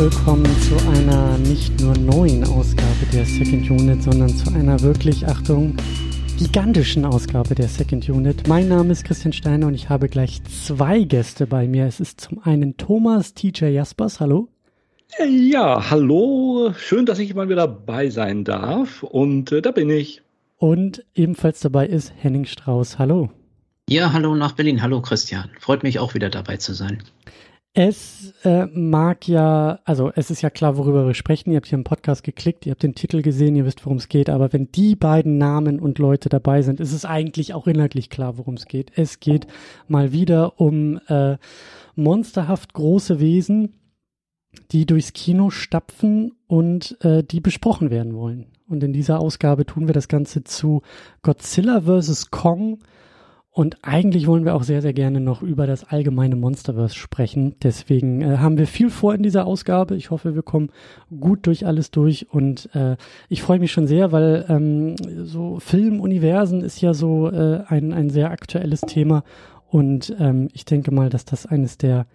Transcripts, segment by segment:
willkommen zu einer nicht nur neuen Ausgabe der Second Unit, sondern zu einer wirklich, Achtung, gigantischen Ausgabe der Second Unit. Mein Name ist Christian Steiner und ich habe gleich zwei Gäste bei mir. Es ist zum einen Thomas TJ Jaspers, hallo. Ja, hallo, schön, dass ich mal wieder dabei sein darf und äh, da bin ich. Und ebenfalls dabei ist Henning Strauß, hallo. Ja, hallo nach Berlin, hallo Christian. Freut mich auch wieder dabei zu sein. Es äh, mag ja, also es ist ja klar, worüber wir sprechen. Ihr habt hier im Podcast geklickt, ihr habt den Titel gesehen, ihr wisst, worum es geht. Aber wenn die beiden Namen und Leute dabei sind, ist es eigentlich auch inhaltlich klar, worum es geht. Es geht mal wieder um äh, monsterhaft große Wesen, die durchs Kino stapfen und äh, die besprochen werden wollen. Und in dieser Ausgabe tun wir das Ganze zu Godzilla vs. Kong und eigentlich wollen wir auch sehr, sehr gerne noch über das allgemeine Monsterverse sprechen. Deswegen äh, haben wir viel vor in dieser Ausgabe. Ich hoffe, wir kommen gut durch alles durch. Und äh, ich freue mich schon sehr, weil ähm, so Filmuniversen ist ja so äh, ein, ein sehr aktuelles Thema. Und ähm, ich denke mal, dass das eines der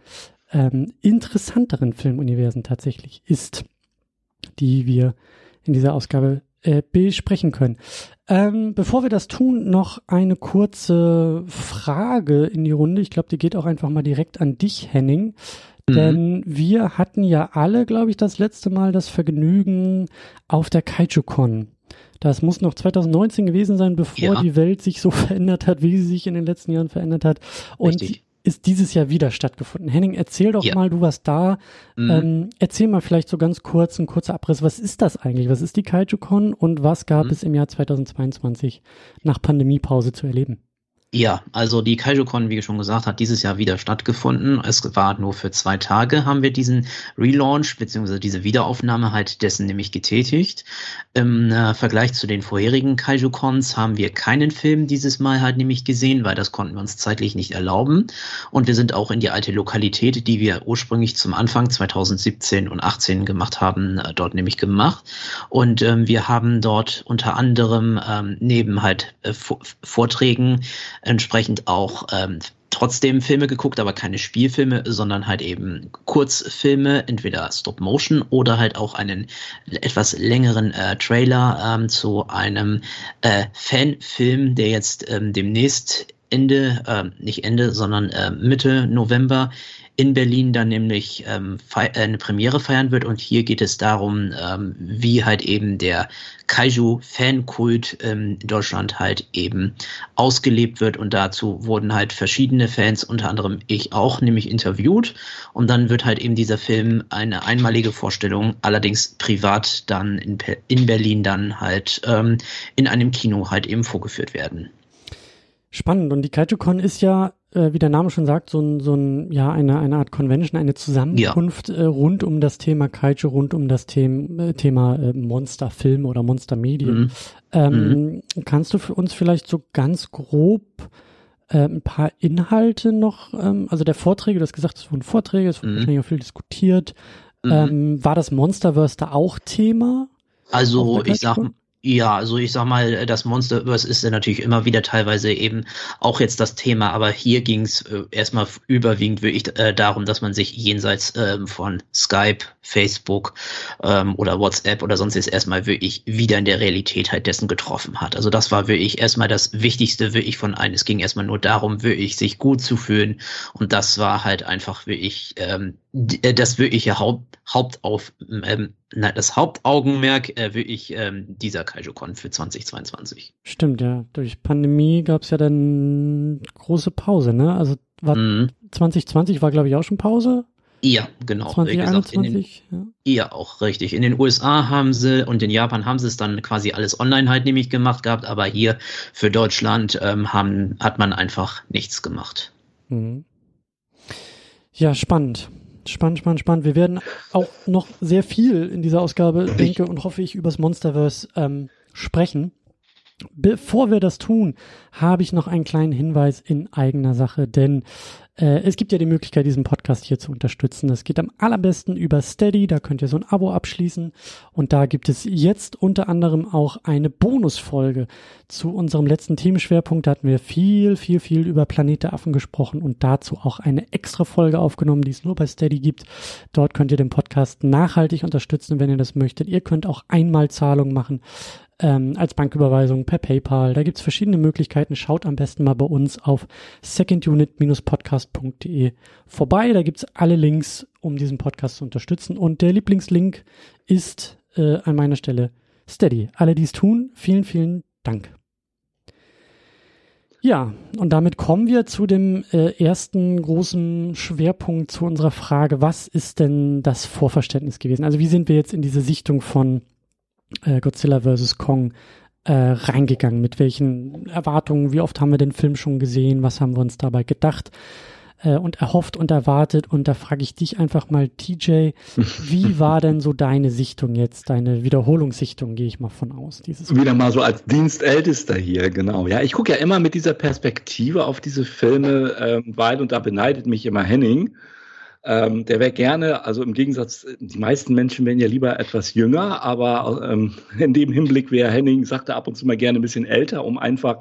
ähm, interessanteren Filmuniversen tatsächlich ist, die wir in dieser Ausgabe äh, besprechen können. Ähm, bevor wir das tun, noch eine kurze Frage in die Runde. Ich glaube, die geht auch einfach mal direkt an dich, Henning. Mhm. Denn wir hatten ja alle, glaube ich, das letzte Mal das Vergnügen auf der KaijuCon. Das muss noch 2019 gewesen sein, bevor ja. die Welt sich so verändert hat, wie sie sich in den letzten Jahren verändert hat. Und Richtig ist dieses Jahr wieder stattgefunden. Henning, erzähl doch ja. mal, du warst da. Mhm. Ähm, erzähl mal vielleicht so ganz kurz, ein kurzer Abriss. Was ist das eigentlich? Was ist die KaijuCon und was gab mhm. es im Jahr 2022 nach Pandemiepause zu erleben? Ja, also die KaijuCon, wie schon gesagt, hat dieses Jahr wieder stattgefunden. Es war nur für zwei Tage, haben wir diesen Relaunch bzw. diese Wiederaufnahme halt dessen nämlich getätigt. Im äh, Vergleich zu den vorherigen KaijuCons haben wir keinen Film dieses Mal halt nämlich gesehen, weil das konnten wir uns zeitlich nicht erlauben. Und wir sind auch in die alte Lokalität, die wir ursprünglich zum Anfang 2017 und 18 gemacht haben, äh, dort nämlich gemacht. Und ähm, wir haben dort unter anderem ähm, neben halt äh, Vorträgen entsprechend auch ähm, trotzdem Filme geguckt, aber keine Spielfilme, sondern halt eben Kurzfilme, entweder Stop Motion oder halt auch einen etwas längeren äh, Trailer ähm, zu einem äh, Fanfilm, der jetzt ähm, demnächst Ende, äh, nicht Ende, sondern äh, Mitte November in Berlin dann nämlich ähm, äh, eine Premiere feiern wird. Und hier geht es darum, ähm, wie halt eben der Kaiju-Fankult ähm, in Deutschland halt eben ausgelebt wird. Und dazu wurden halt verschiedene Fans, unter anderem ich auch, nämlich interviewt. Und dann wird halt eben dieser Film eine einmalige Vorstellung, allerdings privat dann in, in Berlin dann halt ähm, in einem Kino halt eben vorgeführt werden. Spannend. Und die KaijuCon ist ja äh, wie der Name schon sagt, so ein, so ein, ja, eine, eine Art Convention, eine Zusammenkunft ja. äh, rund um das Thema Kaiju, rund um das Thema, äh, Thema äh, Monsterfilme oder Monstermedien. Mhm. Ähm, mhm. Kannst du für uns vielleicht so ganz grob äh, ein paar Inhalte noch, ähm, also der Vorträge, du hast gesagt, es wurden Vorträge, es wurde mhm. wahrscheinlich auch viel diskutiert. Mhm. Ähm, war das Monsterverse da auch Thema? Also ich sag, ja, also ich sag mal, das Monsterverse ist ja natürlich immer wieder teilweise eben auch jetzt das Thema, aber hier ging es äh, erstmal überwiegend wirklich äh, darum, dass man sich jenseits ähm, von Skype, Facebook ähm, oder WhatsApp oder sonst jetzt erstmal wirklich wieder in der Realität halt dessen getroffen hat. Also das war wirklich erstmal das Wichtigste wirklich von allen. Es ging erstmal nur darum, wirklich sich gut zu fühlen und das war halt einfach wirklich ähm, äh, das wirkliche Haupt, Hauptauf, ähm, na, das Hauptaugenmerk äh, wirklich ähm, dieser KaijuCon für 2022. Stimmt, ja. Durch Pandemie gab es ja dann große Pause, ne? Also war mhm. 2020 war, glaube ich, auch schon Pause. Ja, genau. 2021, den, ja. ja, auch richtig. In den USA haben sie und in Japan haben sie es dann quasi alles online halt nämlich gemacht gehabt, aber hier für Deutschland ähm, haben, hat man einfach nichts gemacht. Mhm. Ja, spannend. Spannend, spannend, spannend. Wir werden auch noch sehr viel in dieser Ausgabe, denke und hoffe ich, übers Monsterverse ähm, sprechen. Bevor wir das tun, habe ich noch einen kleinen Hinweis in eigener Sache, denn äh, es gibt ja die Möglichkeit, diesen Podcast hier zu unterstützen. Das geht am allerbesten über Steady, da könnt ihr so ein Abo abschließen und da gibt es jetzt unter anderem auch eine Bonusfolge zu unserem letzten Themenschwerpunkt. Da hatten wir viel, viel, viel über Planet der Affen gesprochen und dazu auch eine extra Folge aufgenommen, die es nur bei Steady gibt. Dort könnt ihr den Podcast nachhaltig unterstützen, wenn ihr das möchtet. Ihr könnt auch Einmalzahlungen machen ähm, als Banküberweisung per PayPal. Da gibt's verschiedene Möglichkeiten. Schaut am besten mal bei uns auf secondunit-podcast.de vorbei. Da gibt's alle Links, um diesen Podcast zu unterstützen. Und der Lieblingslink ist äh, an meiner Stelle Steady. Alle, die es tun, vielen, vielen Dank. Ja, und damit kommen wir zu dem äh, ersten großen Schwerpunkt zu unserer Frage, was ist denn das Vorverständnis gewesen? Also wie sind wir jetzt in diese Sichtung von äh, Godzilla vs. Kong äh, reingegangen? Mit welchen Erwartungen? Wie oft haben wir den Film schon gesehen? Was haben wir uns dabei gedacht? Äh, und erhofft und erwartet. Und da frage ich dich einfach mal, TJ, wie war denn so deine Sichtung jetzt, deine Wiederholungssichtung, gehe ich mal von aus. Dieses Wieder mal so als Dienstältester hier, genau. Ja, ich gucke ja immer mit dieser Perspektive auf diese Filme, ähm, weil, und da beneidet mich immer Henning, ähm, der wäre gerne, also im Gegensatz, die meisten Menschen wären ja lieber etwas jünger, aber ähm, in dem Hinblick wäre Henning, sagte ab und zu mal gerne ein bisschen älter, um einfach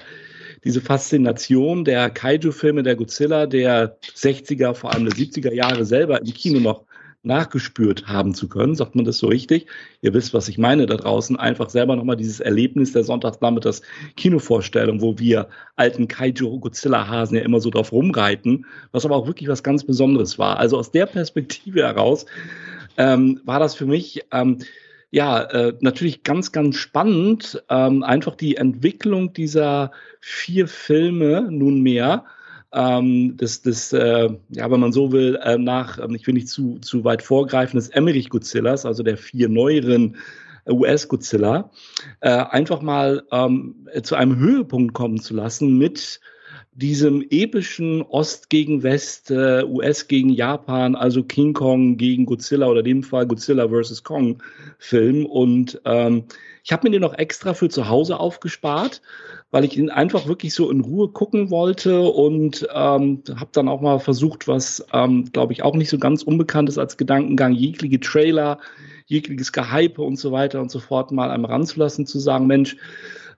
diese Faszination der Kaiju-Filme, der Godzilla, der 60er, vor allem der 70er Jahre selber im Kino noch nachgespürt haben zu können. Sagt man das so richtig? Ihr wisst, was ich meine da draußen. Einfach selber nochmal dieses Erlebnis der Sonntagsnachmittags Kinovorstellung, wo wir alten Kaiju Godzilla Hasen ja immer so drauf rumreiten, was aber auch wirklich was ganz Besonderes war. Also aus der Perspektive heraus ähm, war das für mich ähm, ja, äh, natürlich ganz, ganz spannend, ähm, einfach die Entwicklung dieser vier Filme nunmehr. Ähm, des, des äh, ja, wenn man so will, äh, nach, ähm, ich will nicht zu, zu weit vorgreifen, des Emmerich Godzillas, also der vier neueren US-Godzilla, äh, einfach mal ähm, zu einem Höhepunkt kommen zu lassen mit diesem epischen Ost gegen West, äh, US gegen Japan, also King Kong gegen Godzilla oder in dem Fall Godzilla vs. Kong Film. Und ähm, ich habe mir den noch extra für zu Hause aufgespart, weil ich ihn einfach wirklich so in Ruhe gucken wollte und ähm, habe dann auch mal versucht, was, ähm, glaube ich, auch nicht so ganz unbekannt ist als Gedankengang, jegliche Trailer, jegliches Gehype und so weiter und so fort mal einmal ranzulassen, zu sagen, Mensch,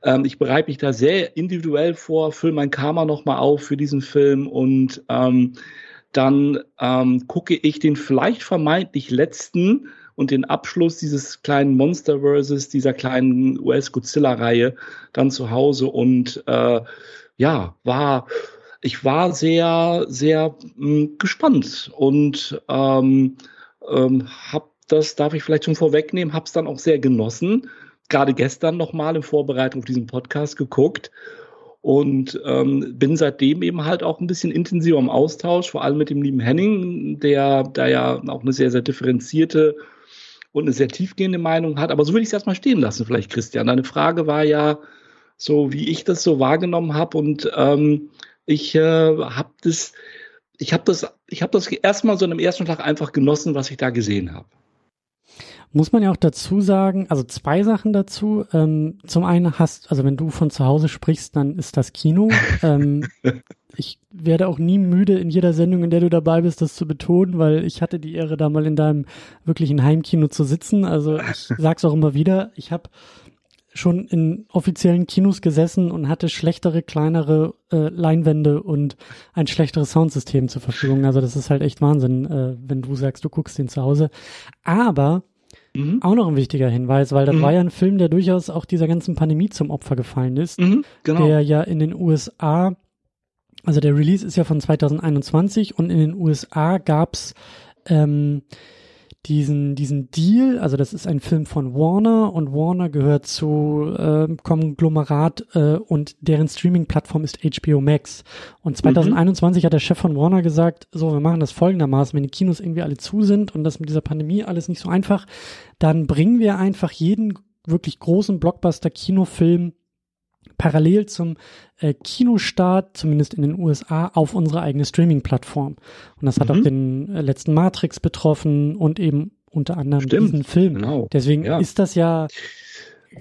ähm, ich bereite mich da sehr individuell vor, fülle mein Karma nochmal auf für diesen Film und ähm, dann ähm, gucke ich den vielleicht vermeintlich letzten und den Abschluss dieses kleinen Monsterverses, dieser kleinen US-Godzilla-Reihe dann zu Hause und äh, ja, war, ich war sehr, sehr mh, hm, gespannt und ähm, ähm, hab das, darf ich vielleicht schon vorwegnehmen, hab's dann auch sehr genossen. Gerade gestern nochmal in Vorbereitung auf diesen Podcast geguckt und ähm, bin seitdem eben halt auch ein bisschen intensiver im Austausch, vor allem mit dem lieben Henning, der da ja auch eine sehr, sehr differenzierte und eine sehr tiefgehende Meinung hat. Aber so will ich es erstmal stehen lassen, vielleicht, Christian. Deine Frage war ja so, wie ich das so wahrgenommen habe. Und ähm, ich äh, habe das, ich habe das, ich habe das erstmal so in einem ersten Tag einfach genossen, was ich da gesehen habe. Muss man ja auch dazu sagen, also zwei Sachen dazu. Ähm, zum einen hast, also wenn du von zu Hause sprichst, dann ist das Kino. ähm, ich werde auch nie müde, in jeder Sendung, in der du dabei bist, das zu betonen, weil ich hatte die Ehre, da mal in deinem wirklichen Heimkino zu sitzen. Also ich sag's auch immer wieder, ich habe schon in offiziellen Kinos gesessen und hatte schlechtere, kleinere äh, Leinwände und ein schlechteres Soundsystem zur Verfügung. Also das ist halt echt Wahnsinn, äh, wenn du sagst, du guckst den zu Hause. Aber Mhm. Auch noch ein wichtiger Hinweis, weil das mhm. war ja ein Film, der durchaus auch dieser ganzen Pandemie zum Opfer gefallen ist, mhm, genau. der ja in den USA also der Release ist ja von 2021 und in den USA gab's ähm, diesen, diesen Deal, also das ist ein Film von Warner und Warner gehört zu äh, Konglomerat äh, und deren Streaming-Plattform ist HBO Max. Und 2021 mhm. hat der Chef von Warner gesagt, so, wir machen das folgendermaßen, wenn die Kinos irgendwie alle zu sind und das mit dieser Pandemie alles nicht so einfach, dann bringen wir einfach jeden wirklich großen Blockbuster-Kinofilm parallel zum äh, Kinostart, zumindest in den USA, auf unsere eigene Streaming-Plattform. Und das hat mhm. auch den äh, letzten Matrix betroffen und eben unter anderem Stimmt, diesen Film. Genau. Deswegen ja. ist das ja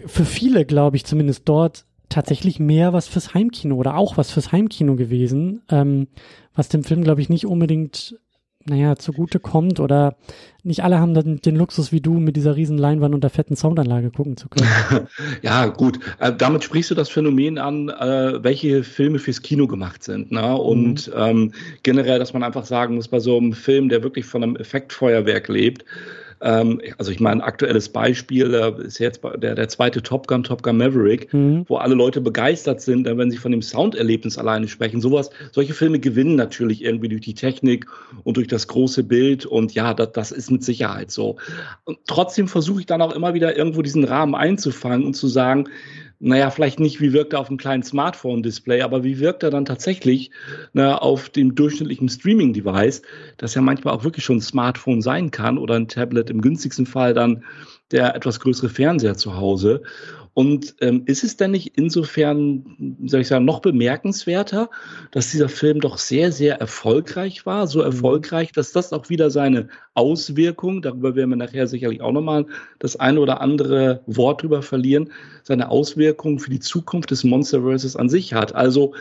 für viele, glaube ich, zumindest dort tatsächlich mehr was fürs Heimkino oder auch was fürs Heimkino gewesen, ähm, was dem Film, glaube ich, nicht unbedingt naja, zugute kommt oder nicht alle haben dann den Luxus wie du mit dieser riesen Leinwand und der fetten Soundanlage gucken zu können. ja, gut. Äh, damit sprichst du das Phänomen an, äh, welche Filme fürs Kino gemacht sind. Ne? Und mhm. ähm, generell, dass man einfach sagen muss, bei so einem Film, der wirklich von einem Effektfeuerwerk lebt, ähm, also ich meine, aktuelles Beispiel äh, ist jetzt der, der zweite Top Gun, Top Gun Maverick, mhm. wo alle Leute begeistert sind, äh, wenn sie von dem Sounderlebnis alleine sprechen. Sowas, solche Filme gewinnen natürlich irgendwie durch die Technik und durch das große Bild und ja, das, das ist mit Sicherheit so. Und trotzdem versuche ich dann auch immer wieder irgendwo diesen Rahmen einzufangen und zu sagen, naja, vielleicht nicht, wie wirkt er auf einem kleinen Smartphone-Display, aber wie wirkt er dann tatsächlich na, auf dem durchschnittlichen Streaming-Device, das ja manchmal auch wirklich schon ein Smartphone sein kann oder ein Tablet, im günstigsten Fall dann der etwas größere Fernseher zu Hause. Und ähm, ist es denn nicht insofern, soll ich sagen, noch bemerkenswerter, dass dieser Film doch sehr, sehr erfolgreich war? So mhm. erfolgreich, dass das auch wieder seine Auswirkung, darüber werden wir nachher sicherlich auch nochmal das eine oder andere Wort drüber verlieren, seine Auswirkungen für die Zukunft des Monsterverses an sich hat. Also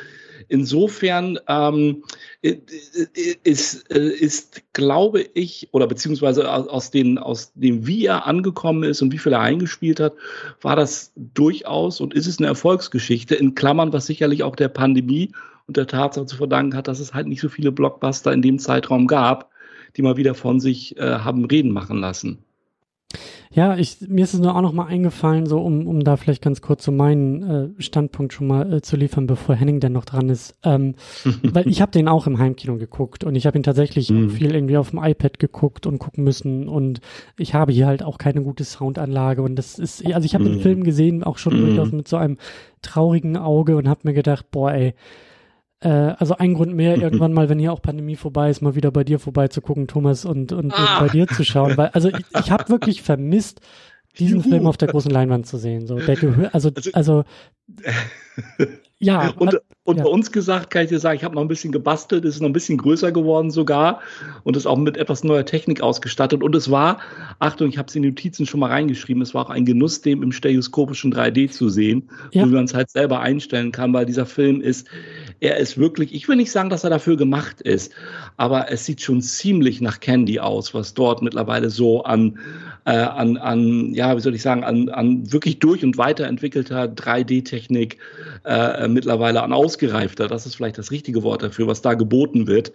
Insofern ähm, ist, ist, glaube ich, oder beziehungsweise aus, den, aus dem, wie er angekommen ist und wie viel er eingespielt hat, war das durchaus und ist es eine Erfolgsgeschichte, in Klammern, was sicherlich auch der Pandemie und der Tatsache zu verdanken hat, dass es halt nicht so viele Blockbuster in dem Zeitraum gab, die mal wieder von sich äh, haben reden machen lassen. Ja, ich, mir ist es nur auch noch mal eingefallen, so um, um da vielleicht ganz kurz so meinen äh, Standpunkt schon mal äh, zu liefern, bevor Henning denn noch dran ist. Ähm, weil ich habe den auch im Heimkino geguckt und ich habe ihn tatsächlich mhm. viel irgendwie auf dem iPad geguckt und gucken müssen und ich habe hier halt auch keine gute Soundanlage und das ist, also ich habe mhm. den Film gesehen, auch schon mhm. durchaus mit so einem traurigen Auge und habe mir gedacht, boah ey, äh, also ein Grund mehr, irgendwann mal, wenn hier auch Pandemie vorbei ist, mal wieder bei dir vorbei zu gucken, Thomas, und, und ah. bei dir zu schauen. Weil, also ich, ich habe wirklich vermisst, diesen Juhu. Film auf der großen Leinwand zu sehen. So, der gehört, also, also, also ja. Und, und ja. bei uns gesagt, kann ich dir sagen, ich habe noch ein bisschen gebastelt, es ist noch ein bisschen größer geworden sogar und ist auch mit etwas neuer Technik ausgestattet. Und es war, Achtung, ich habe es in die Notizen schon mal reingeschrieben, es war auch ein Genuss, dem im stereoskopischen 3D zu sehen, ja. wo man es halt selber einstellen kann, weil dieser Film ist, er ist wirklich, ich will nicht sagen, dass er dafür gemacht ist, aber es sieht schon ziemlich nach Candy aus, was dort mittlerweile so an, äh, an, an, ja, wie soll ich sagen, an, an wirklich durch und weiterentwickelter 3D-Technik äh, mittlerweile an ausgereifter, das ist vielleicht das richtige Wort dafür, was da geboten wird.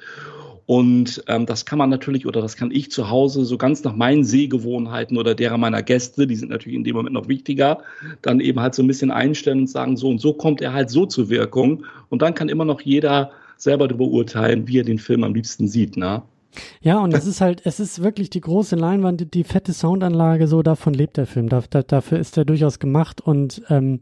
Und ähm, das kann man natürlich oder das kann ich zu Hause so ganz nach meinen Sehgewohnheiten oder derer meiner Gäste, die sind natürlich in dem Moment noch wichtiger, dann eben halt so ein bisschen einstellen und sagen, so und so kommt er halt so zur Wirkung. Und dann kann immer noch jeder selber darüber urteilen, wie er den Film am liebsten sieht. Ne? Ja, und es ist halt, es ist wirklich die große Leinwand, die, die fette Soundanlage, so davon lebt der Film. Da, da, dafür ist er durchaus gemacht und ähm,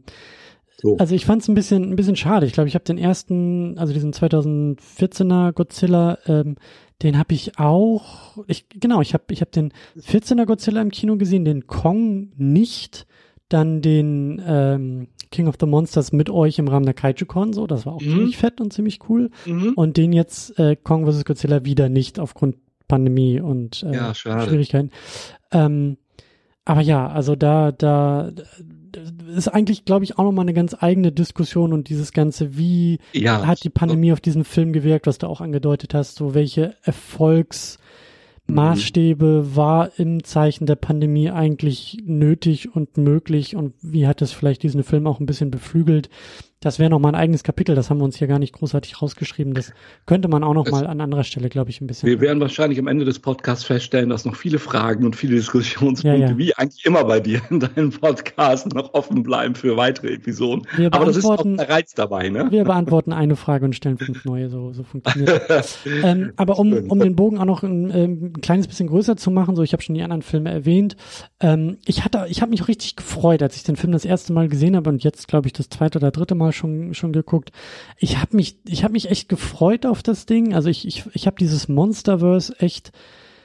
so. Also ich fand es ein bisschen, ein bisschen schade. Ich glaube, ich habe den ersten, also diesen 2014er Godzilla, ähm, den habe ich auch, ich, genau, ich habe ich hab den 14er Godzilla im Kino gesehen, den Kong nicht, dann den ähm, King of the Monsters mit euch im Rahmen der Kaiju-Con, so, das war auch mhm. ziemlich fett und ziemlich cool. Mhm. Und den jetzt äh, Kong vs. Godzilla wieder nicht aufgrund Pandemie und äh, ja, Schwierigkeiten. Ähm, aber ja, also da, da, ist eigentlich, glaube ich, auch nochmal eine ganz eigene Diskussion und dieses Ganze, wie ja, hat die Pandemie auf diesen Film gewirkt, was du auch angedeutet hast, so welche Erfolgsmaßstäbe mhm. war im Zeichen der Pandemie eigentlich nötig und möglich und wie hat es vielleicht diesen Film auch ein bisschen beflügelt? Das wäre noch mal ein eigenes Kapitel, das haben wir uns hier gar nicht großartig rausgeschrieben. Das könnte man auch noch mal an anderer Stelle, glaube ich, ein bisschen. Wir werden wahrscheinlich am Ende des Podcasts feststellen, dass noch viele Fragen und viele Diskussionspunkte, ja, ja. wie eigentlich immer bei dir in deinem Podcast, noch offen bleiben für weitere Episoden. Aber das ist auch der Reiz dabei, ne? Wir beantworten eine Frage und stellen fünf neue, so, so funktioniert das. ähm, aber um, um den Bogen auch noch ein, ähm, ein kleines bisschen größer zu machen, so ich habe schon die anderen Filme erwähnt, ähm, ich hatte, ich habe mich richtig gefreut, als ich den Film das erste Mal gesehen habe und jetzt, glaube ich, das zweite oder dritte Mal mal schon schon geguckt. Ich habe mich ich habe mich echt gefreut auf das Ding. Also ich ich ich habe dieses Monsterverse echt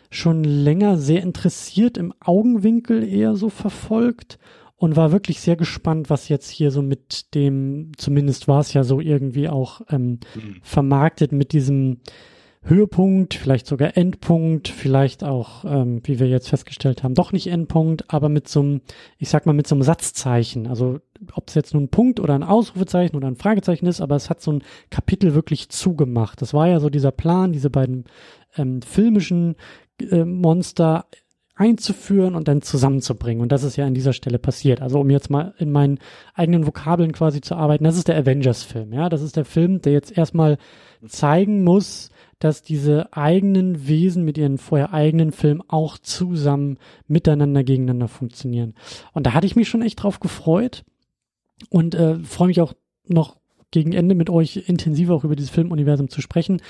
schon länger sehr interessiert im Augenwinkel eher so verfolgt und war wirklich sehr gespannt, was jetzt hier so mit dem, zumindest war es ja so irgendwie auch ähm, mhm. vermarktet mit diesem Höhepunkt, vielleicht sogar Endpunkt, vielleicht auch, ähm, wie wir jetzt festgestellt haben, doch nicht Endpunkt, aber mit so einem, ich sag mal, mit so einem Satzzeichen. Also ob es jetzt nun ein Punkt oder ein Ausrufezeichen oder ein Fragezeichen ist, aber es hat so ein Kapitel wirklich zugemacht. Das war ja so dieser Plan, diese beiden ähm, filmischen äh, Monster einzuführen und dann zusammenzubringen. Und das ist ja an dieser Stelle passiert. Also um jetzt mal in meinen eigenen Vokabeln quasi zu arbeiten, das ist der Avengers-Film. Ja, das ist der Film, der jetzt erstmal zeigen muss, dass diese eigenen Wesen mit ihren vorher eigenen Filmen auch zusammen miteinander gegeneinander funktionieren. Und da hatte ich mich schon echt drauf gefreut und äh, freue mich auch noch gegen Ende mit euch intensiver auch über dieses Filmuniversum zu sprechen.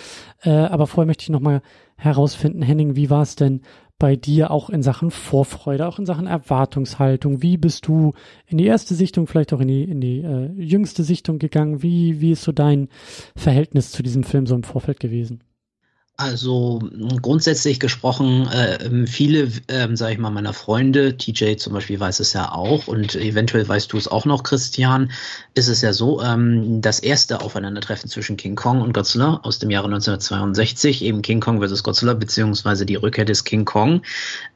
Äh, aber vorher möchte ich nochmal herausfinden, Henning, wie war es denn bei dir auch in Sachen Vorfreude, auch in Sachen Erwartungshaltung? Wie bist du in die erste Sichtung, vielleicht auch in die, in die äh, jüngste Sichtung gegangen? Wie, wie ist so dein Verhältnis zu diesem Film so im Vorfeld gewesen? Also grundsätzlich gesprochen, äh, viele, äh, sage ich mal, meiner Freunde, TJ zum Beispiel weiß es ja auch und eventuell weißt du es auch noch, Christian, ist es ja so, ähm, das erste Aufeinandertreffen zwischen King Kong und Godzilla aus dem Jahre 1962, eben King Kong vs. Godzilla, beziehungsweise die Rückkehr des King Kong,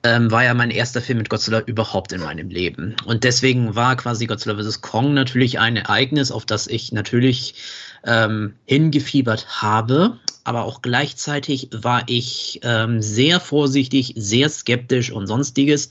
ähm, war ja mein erster Film mit Godzilla überhaupt in meinem Leben. Und deswegen war quasi Godzilla vs. Kong natürlich ein Ereignis, auf das ich natürlich ähm, hingefiebert habe. Aber auch gleichzeitig war ich ähm, sehr vorsichtig, sehr skeptisch und sonstiges,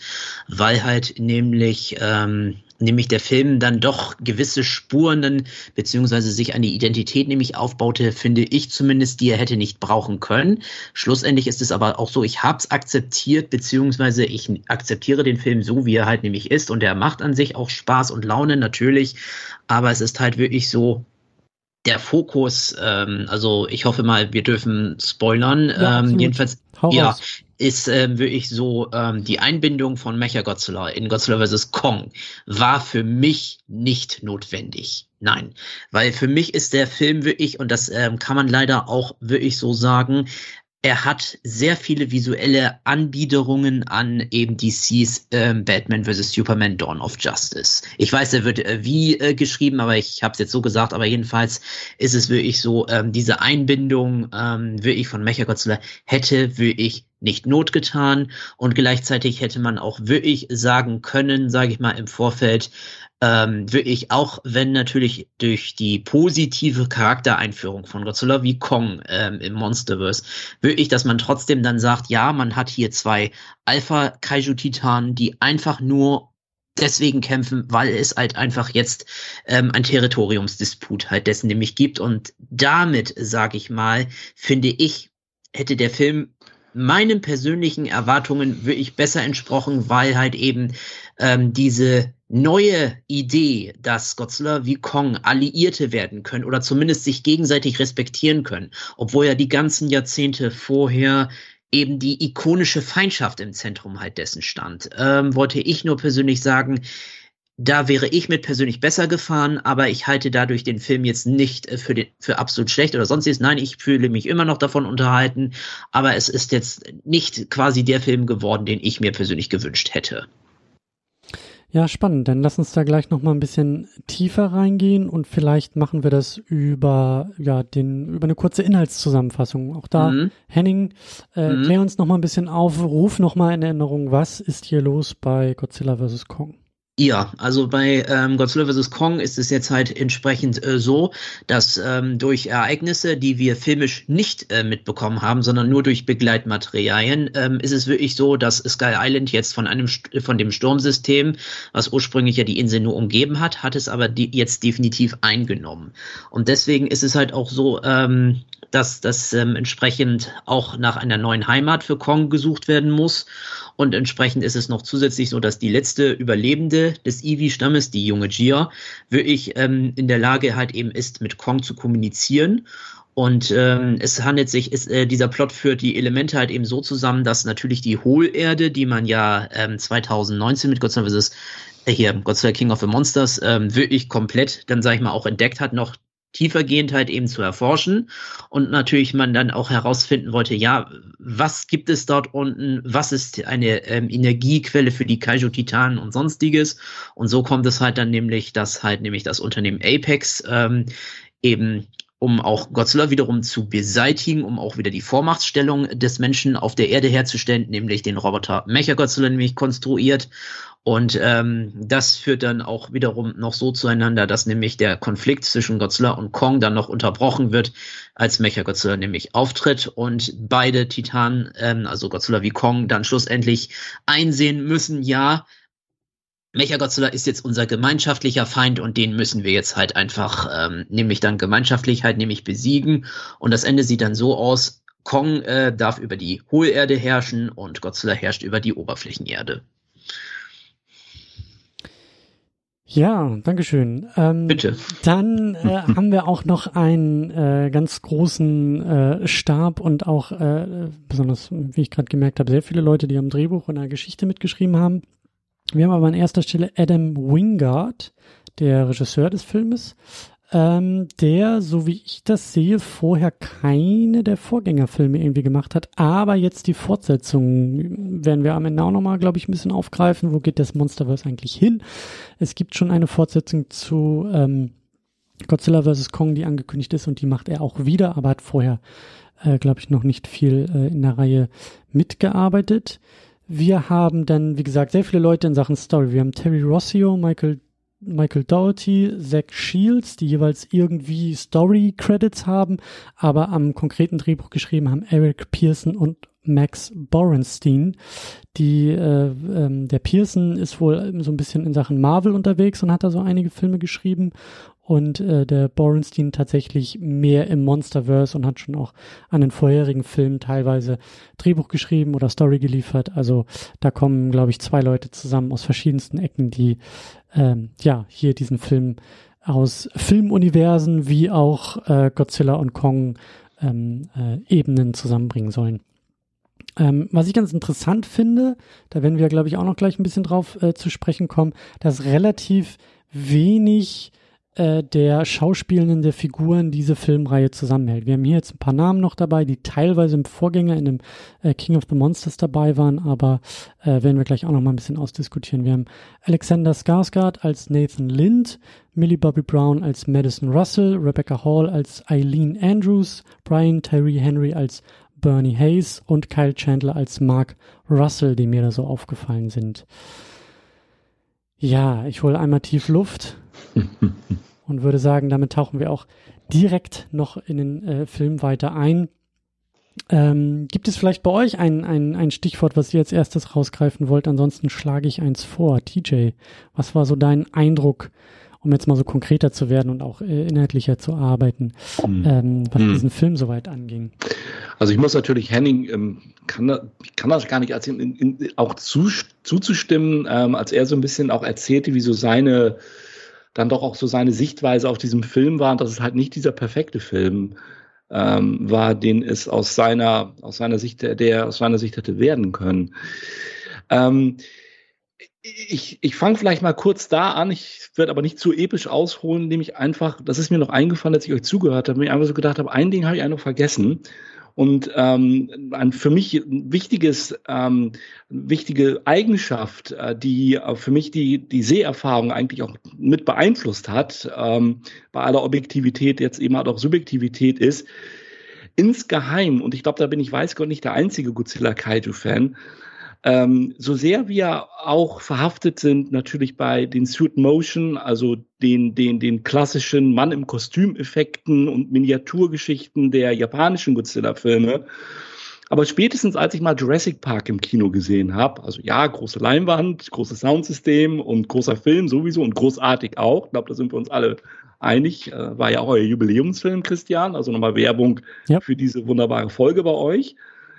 weil halt nämlich ähm, nämlich der Film dann doch gewisse Spuren dann, beziehungsweise sich eine Identität nämlich aufbaute, finde ich zumindest, die er hätte nicht brauchen können. Schlussendlich ist es aber auch so, ich habe es akzeptiert, beziehungsweise ich akzeptiere den Film so, wie er halt nämlich ist und er macht an sich auch Spaß und Laune natürlich, aber es ist halt wirklich so, der Fokus, ähm, also ich hoffe mal, wir dürfen spoilern. Ja, ähm, jedenfalls, Hau ja, raus. ist ähm, wirklich so, ähm, die Einbindung von Mecha Godzilla in Godzilla vs. Kong war für mich nicht notwendig. Nein, weil für mich ist der Film wirklich, und das ähm, kann man leider auch wirklich so sagen, er hat sehr viele visuelle Anbiederungen an eben DCs ähm, Batman vs. Superman Dawn of Justice. Ich weiß, er wird äh, wie äh, geschrieben, aber ich habe es jetzt so gesagt, aber jedenfalls ist es wirklich so, ähm, diese Einbindung ähm, wirklich von Mechagodzilla hätte wirklich nicht Not getan und gleichzeitig hätte man auch wirklich sagen können, sage ich mal im Vorfeld, ähm, wirklich auch wenn natürlich durch die positive Charaktereinführung von Godzilla wie Kong ähm, im Monsterverse, wirklich, dass man trotzdem dann sagt, ja, man hat hier zwei Alpha-Kaiju-Titanen, die einfach nur deswegen kämpfen, weil es halt einfach jetzt ähm, ein Territoriumsdisput halt dessen nämlich gibt. Und damit, sage ich mal, finde ich, hätte der Film meinen persönlichen Erwartungen wirklich besser entsprochen, weil halt eben ähm, diese neue Idee, dass Godzilla wie Kong Alliierte werden können oder zumindest sich gegenseitig respektieren können, obwohl ja die ganzen Jahrzehnte vorher eben die ikonische Feindschaft im Zentrum halt dessen stand, ähm, wollte ich nur persönlich sagen, da wäre ich mit persönlich besser gefahren, aber ich halte dadurch den Film jetzt nicht äh, für, den, für absolut schlecht oder sonstiges. Nein, ich fühle mich immer noch davon unterhalten, aber es ist jetzt nicht quasi der Film geworden, den ich mir persönlich gewünscht hätte. Ja, spannend. Dann lass uns da gleich noch mal ein bisschen tiefer reingehen und vielleicht machen wir das über ja den über eine kurze Inhaltszusammenfassung. Auch da, mhm. Henning, äh, mhm. klär uns noch mal ein bisschen auf, ruf noch mal in Erinnerung, was ist hier los bei Godzilla vs Kong? Ja, also bei ähm, Godzilla vs. Kong ist es jetzt halt entsprechend äh, so, dass ähm, durch Ereignisse, die wir filmisch nicht äh, mitbekommen haben, sondern nur durch Begleitmaterialien, ähm, ist es wirklich so, dass Sky Island jetzt von einem von dem Sturmsystem, was ursprünglich ja die Insel nur umgeben hat, hat es aber die, jetzt definitiv eingenommen. Und deswegen ist es halt auch so, ähm, dass das ähm, entsprechend auch nach einer neuen Heimat für Kong gesucht werden muss. Und entsprechend ist es noch zusätzlich so, dass die letzte Überlebende des Iwi-Stammes, die junge Gia, wirklich ähm, in der Lage halt eben ist, mit Kong zu kommunizieren. Und ähm, es handelt sich, ist, äh, dieser Plot führt die Elemente halt eben so zusammen, dass natürlich die Hohlerde, die man ja ähm, 2019 mit Godzilla vs. Äh, hier, Godzilla King of the Monsters, ähm, wirklich komplett, dann sage ich mal, auch entdeckt hat, noch tiefergehend halt eben zu erforschen. Und natürlich man dann auch herausfinden wollte, ja, was gibt es dort unten, was ist eine ähm, Energiequelle für die Kaiju-Titanen und sonstiges? Und so kommt es halt dann nämlich, dass halt nämlich das Unternehmen Apex ähm, eben um auch Godzilla wiederum zu beseitigen, um auch wieder die Vormachtstellung des Menschen auf der Erde herzustellen, nämlich den Roboter Mechagodzilla nämlich konstruiert. Und ähm, das führt dann auch wiederum noch so zueinander, dass nämlich der Konflikt zwischen Godzilla und Kong dann noch unterbrochen wird, als Mechagodzilla nämlich auftritt und beide Titanen, ähm, also Godzilla wie Kong, dann schlussendlich einsehen müssen, ja, Mechagodzilla ist jetzt unser gemeinschaftlicher Feind und den müssen wir jetzt halt einfach, ähm, nämlich dann gemeinschaftlich halt nämlich besiegen. Und das Ende sieht dann so aus, Kong äh, darf über die Hohlerde herrschen und Godzilla herrscht über die Oberflächenerde. Ja, Dankeschön. Ähm, Bitte. Dann äh, haben wir auch noch einen äh, ganz großen äh, Stab und auch äh, besonders, wie ich gerade gemerkt habe, sehr viele Leute, die am Drehbuch und der Geschichte mitgeschrieben haben. Wir haben aber an erster Stelle Adam Wingard, der Regisseur des Filmes, ähm, der, so wie ich das sehe, vorher keine der Vorgängerfilme irgendwie gemacht hat, aber jetzt die Fortsetzung werden wir am Ende auch nochmal, glaube ich, ein bisschen aufgreifen. Wo geht das Monsterverse eigentlich hin? Es gibt schon eine Fortsetzung zu ähm, Godzilla vs. Kong, die angekündigt ist und die macht er auch wieder, aber hat vorher, äh, glaube ich, noch nicht viel äh, in der Reihe mitgearbeitet. Wir haben dann, wie gesagt, sehr viele Leute in Sachen Story. Wir haben Terry Rossio, Michael, Michael Dougherty, Zach Shields, die jeweils irgendwie Story-Credits haben, aber am konkreten Drehbuch geschrieben haben Eric Pearson und Max Borenstein. Die, äh, ähm, der Pearson ist wohl so ein bisschen in Sachen Marvel unterwegs und hat da so einige Filme geschrieben und äh, der Borenstein tatsächlich mehr im Monsterverse und hat schon auch an den vorherigen Filmen teilweise Drehbuch geschrieben oder Story geliefert. Also da kommen, glaube ich, zwei Leute zusammen aus verschiedensten Ecken, die ähm, ja hier diesen Film aus Filmuniversen wie auch äh, Godzilla und Kong ähm, äh, Ebenen zusammenbringen sollen. Ähm, was ich ganz interessant finde, da werden wir, glaube ich, auch noch gleich ein bisschen drauf äh, zu sprechen kommen, dass relativ wenig äh, der Schauspielenden der Figuren diese Filmreihe zusammenhält. Wir haben hier jetzt ein paar Namen noch dabei, die teilweise im Vorgänger in dem äh, King of the Monsters dabei waren, aber äh, werden wir gleich auch noch mal ein bisschen ausdiskutieren. Wir haben Alexander Skarsgård als Nathan Lind, Millie Bobby Brown als Madison Russell, Rebecca Hall als Eileen Andrews, Brian Tyree Henry als Bernie Hayes und Kyle Chandler als Mark Russell, die mir da so aufgefallen sind. Ja, ich hole einmal tief Luft und würde sagen, damit tauchen wir auch direkt noch in den äh, Film weiter ein. Ähm, gibt es vielleicht bei euch ein, ein, ein Stichwort, was ihr als erstes rausgreifen wollt? Ansonsten schlage ich eins vor. TJ, was war so dein Eindruck, um jetzt mal so konkreter zu werden und auch äh, inhaltlicher zu arbeiten, hm. ähm, was hm. diesen Film soweit anging? Also ich muss natürlich Henning, ähm, kann, ich kann das gar nicht erzählen, in, in, auch zu, zuzustimmen, ähm, als er so ein bisschen auch erzählte, wie so seine dann doch auch so seine Sichtweise auf diesem Film war, dass es halt nicht dieser perfekte Film ähm, war, den es aus seiner, aus seiner Sicht, der aus seiner Sicht hätte werden können. Ähm, ich, ich fange vielleicht mal kurz da an, ich werde aber nicht zu episch ausholen, nämlich einfach, das ist mir noch eingefallen, als ich euch zugehört habe, mir einfach so gedacht habe, ein Ding habe ich einfach vergessen. Und ähm, ein für mich wichtiges, ähm, wichtige Eigenschaft, äh, die äh, für mich die, die Seherfahrung eigentlich auch mit beeinflusst hat, ähm, bei aller Objektivität jetzt eben halt auch Subjektivität ist, insgeheim, und ich glaube, da bin ich weiß Gott nicht der einzige Godzilla Kaiju-Fan, ähm, so sehr wir auch verhaftet sind, natürlich bei den Suit Motion, also den, den, den klassischen Mann im Kostüm-Effekten und Miniaturgeschichten der japanischen Godzilla-Filme. Aber spätestens als ich mal Jurassic Park im Kino gesehen habe, also ja, große Leinwand, großes Soundsystem und großer Film sowieso und großartig auch, ich glaube, da sind wir uns alle einig, äh, war ja auch euer Jubiläumsfilm, Christian, also nochmal Werbung ja. für diese wunderbare Folge bei euch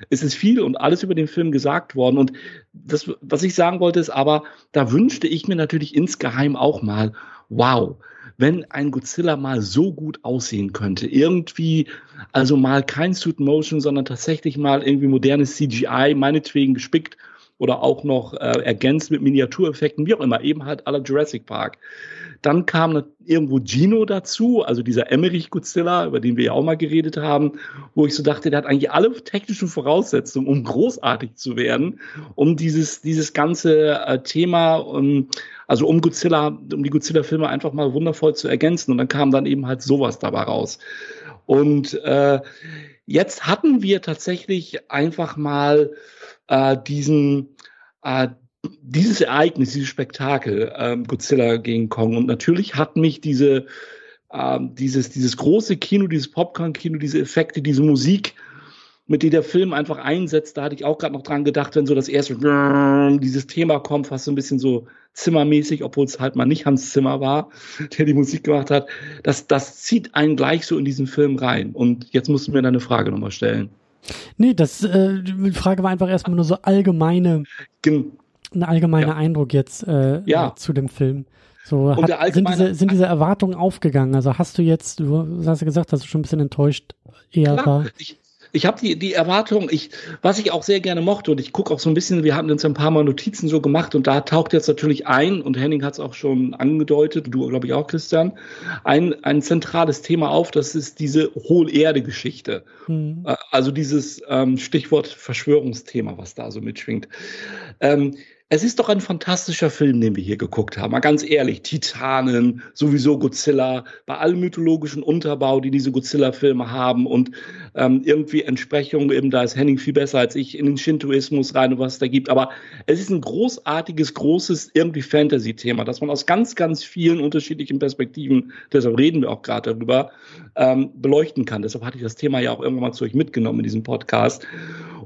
es ist viel und alles über den Film gesagt worden. Und das, was ich sagen wollte, ist aber, da wünschte ich mir natürlich insgeheim auch mal, wow, wenn ein Godzilla mal so gut aussehen könnte. Irgendwie, also mal kein Suit Motion, sondern tatsächlich mal irgendwie modernes CGI, meinetwegen gespickt oder auch noch äh, ergänzt mit Miniatureffekten, wie auch immer, eben halt aller Jurassic Park. Dann kam irgendwo Gino dazu, also dieser Emmerich Godzilla, über den wir ja auch mal geredet haben, wo ich so dachte, der hat eigentlich alle technischen Voraussetzungen, um großartig zu werden, um dieses, dieses ganze äh, Thema, um, also um Godzilla, um die Godzilla-Filme einfach mal wundervoll zu ergänzen. Und dann kam dann eben halt sowas dabei raus. Und äh, jetzt hatten wir tatsächlich einfach mal äh, diesen, äh, dieses Ereignis, dieses Spektakel, ähm, Godzilla gegen Kong. Und natürlich hat mich diese, ähm, dieses, dieses große Kino, dieses Popcorn-Kino, diese Effekte, diese Musik, mit der der Film einfach einsetzt, da hatte ich auch gerade noch dran gedacht, wenn so das erste dieses Thema kommt, fast so ein bisschen so zimmermäßig, obwohl es halt mal nicht Hans Zimmer war, der die Musik gemacht hat, das, das zieht einen gleich so in diesen Film rein. Und jetzt musst du mir deine Frage nochmal stellen. Nee, das, äh, die Frage war einfach erstmal nur so allgemeine, Gen ein allgemeiner ja. Eindruck jetzt äh, ja. zu dem Film. So, hat, sind, diese, sind diese Erwartungen aufgegangen? Also hast du jetzt, du hast ja gesagt, dass du schon ein bisschen enttäuscht eher Klar, war. Ich, ich habe die, die Erwartung, ich, was ich auch sehr gerne mochte, und ich gucke auch so ein bisschen, wir hatten uns ein paar Mal Notizen so gemacht und da taucht jetzt natürlich ein, und Henning hat es auch schon angedeutet, du glaube ich auch, Christian, ein, ein zentrales Thema auf, das ist diese Hohlerde-Geschichte. Mhm. Also dieses ähm, Stichwort Verschwörungsthema, was da so mitschwingt. Ähm, es ist doch ein fantastischer Film, den wir hier geguckt haben. Mal ganz ehrlich, Titanen, sowieso Godzilla, bei allem mythologischen Unterbau, die diese Godzilla-Filme haben und ähm, irgendwie Entsprechungen, eben da ist Henning viel besser als ich, in den Shintoismus rein und was es da gibt. Aber es ist ein großartiges, großes irgendwie Fantasy-Thema, das man aus ganz, ganz vielen unterschiedlichen Perspektiven, deshalb reden wir auch gerade darüber, ähm, beleuchten kann. Deshalb hatte ich das Thema ja auch irgendwann mal zu euch mitgenommen in diesem Podcast.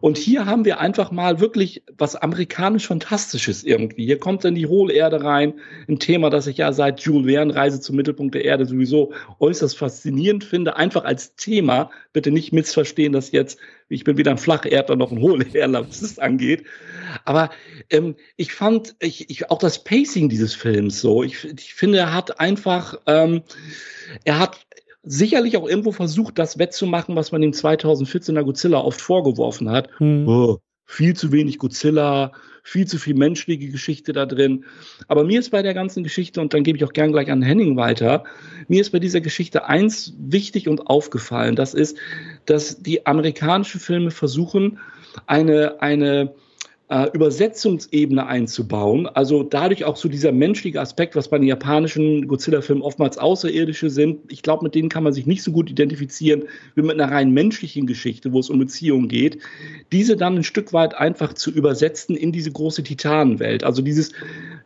Und hier haben wir einfach mal wirklich was amerikanisch Fantastisches irgendwie. Hier kommt dann die Hohlerde rein, ein Thema, das ich ja seit Jules Verne Reise zum Mittelpunkt der Erde sowieso äußerst faszinierend finde. Einfach als Thema, bitte nicht missverstehen, dass jetzt, ich bin weder ein Flacherdler noch ein Hohlerdler, was das angeht. Aber ähm, ich fand ich, ich, auch das Pacing dieses Films so. Ich, ich finde, er hat einfach, ähm, er hat sicherlich auch irgendwo versucht, das wettzumachen, was man dem 2014er Godzilla oft vorgeworfen hat. Hm. Oh, viel zu wenig Godzilla, viel zu viel menschliche Geschichte da drin. Aber mir ist bei der ganzen Geschichte, und dann gebe ich auch gern gleich an Henning weiter, mir ist bei dieser Geschichte eins wichtig und aufgefallen. Das ist, dass die amerikanischen Filme versuchen, eine, eine, äh, Übersetzungsebene einzubauen. Also dadurch auch so dieser menschliche Aspekt, was bei den japanischen Godzilla-Filmen oftmals Außerirdische sind. Ich glaube, mit denen kann man sich nicht so gut identifizieren wie mit einer rein menschlichen Geschichte, wo es um Beziehungen geht. Diese dann ein Stück weit einfach zu übersetzen in diese große Titanenwelt. Also dieses,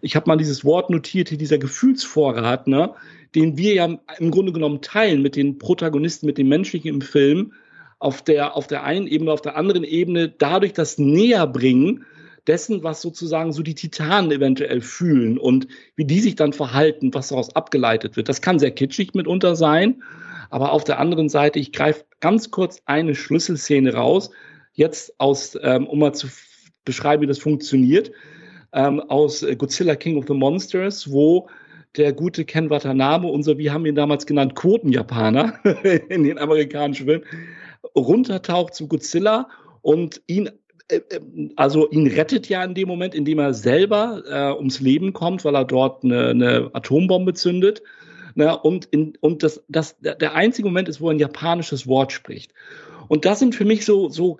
ich habe mal dieses Wort notiert, hier dieser Gefühlsvorrat, ne, den wir ja im Grunde genommen teilen mit den Protagonisten, mit den Menschlichen im Film auf der, auf der einen Ebene, auf der anderen Ebene dadurch das Näherbringen dessen, was sozusagen so die Titanen eventuell fühlen und wie die sich dann verhalten, was daraus abgeleitet wird. Das kann sehr kitschig mitunter sein, aber auf der anderen Seite, ich greife ganz kurz eine Schlüsselszene raus, jetzt aus, ähm, um mal zu beschreiben, wie das funktioniert, ähm, aus Godzilla King of the Monsters, wo der gute Ken Watanabe, unser, wie haben ihn damals genannt, Quoten-Japaner in den amerikanischen Filmen, runtertaucht zu Godzilla und ihn äh, äh, also ihn rettet ja in dem Moment, indem er selber äh, ums Leben kommt, weil er dort eine, eine Atombombe zündet. Ne? Und, in, und das, das, der einzige Moment ist, wo er ein japanisches Wort spricht. Und das sind für mich so, so,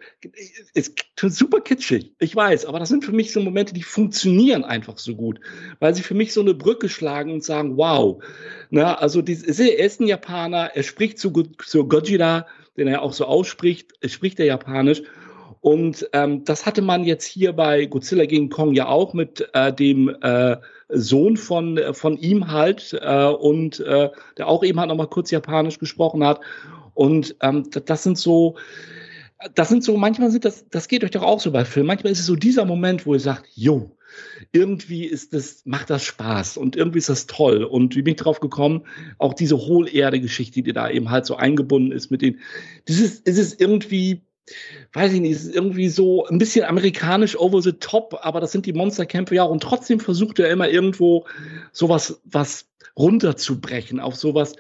ist super kitschig, ich weiß, aber das sind für mich so Momente, die funktionieren einfach so gut, weil sie für mich so eine Brücke schlagen und sagen, wow, na, also die, er ist ein Japaner, er spricht zu, zu Gojira, den er auch so ausspricht, spricht er Japanisch und ähm, das hatte man jetzt hier bei Godzilla gegen Kong ja auch mit äh, dem äh, Sohn von, von ihm halt äh, und äh, der auch eben halt nochmal kurz Japanisch gesprochen hat. Und ähm, das sind so, das sind so, manchmal sind das, das geht euch doch auch so bei Filmen. Manchmal ist es so dieser Moment, wo ihr sagt, jo, irgendwie ist das, macht das Spaß und irgendwie ist das toll. Und wie bin ich drauf gekommen? Auch diese Hohlerde-Geschichte, die da eben halt so eingebunden ist mit den, dieses, ist es irgendwie, weiß ich nicht, ist irgendwie so ein bisschen amerikanisch over the top, aber das sind die Monsterkämpfe ja auch. Und trotzdem versucht er immer irgendwo sowas was runterzubrechen, auf sowas,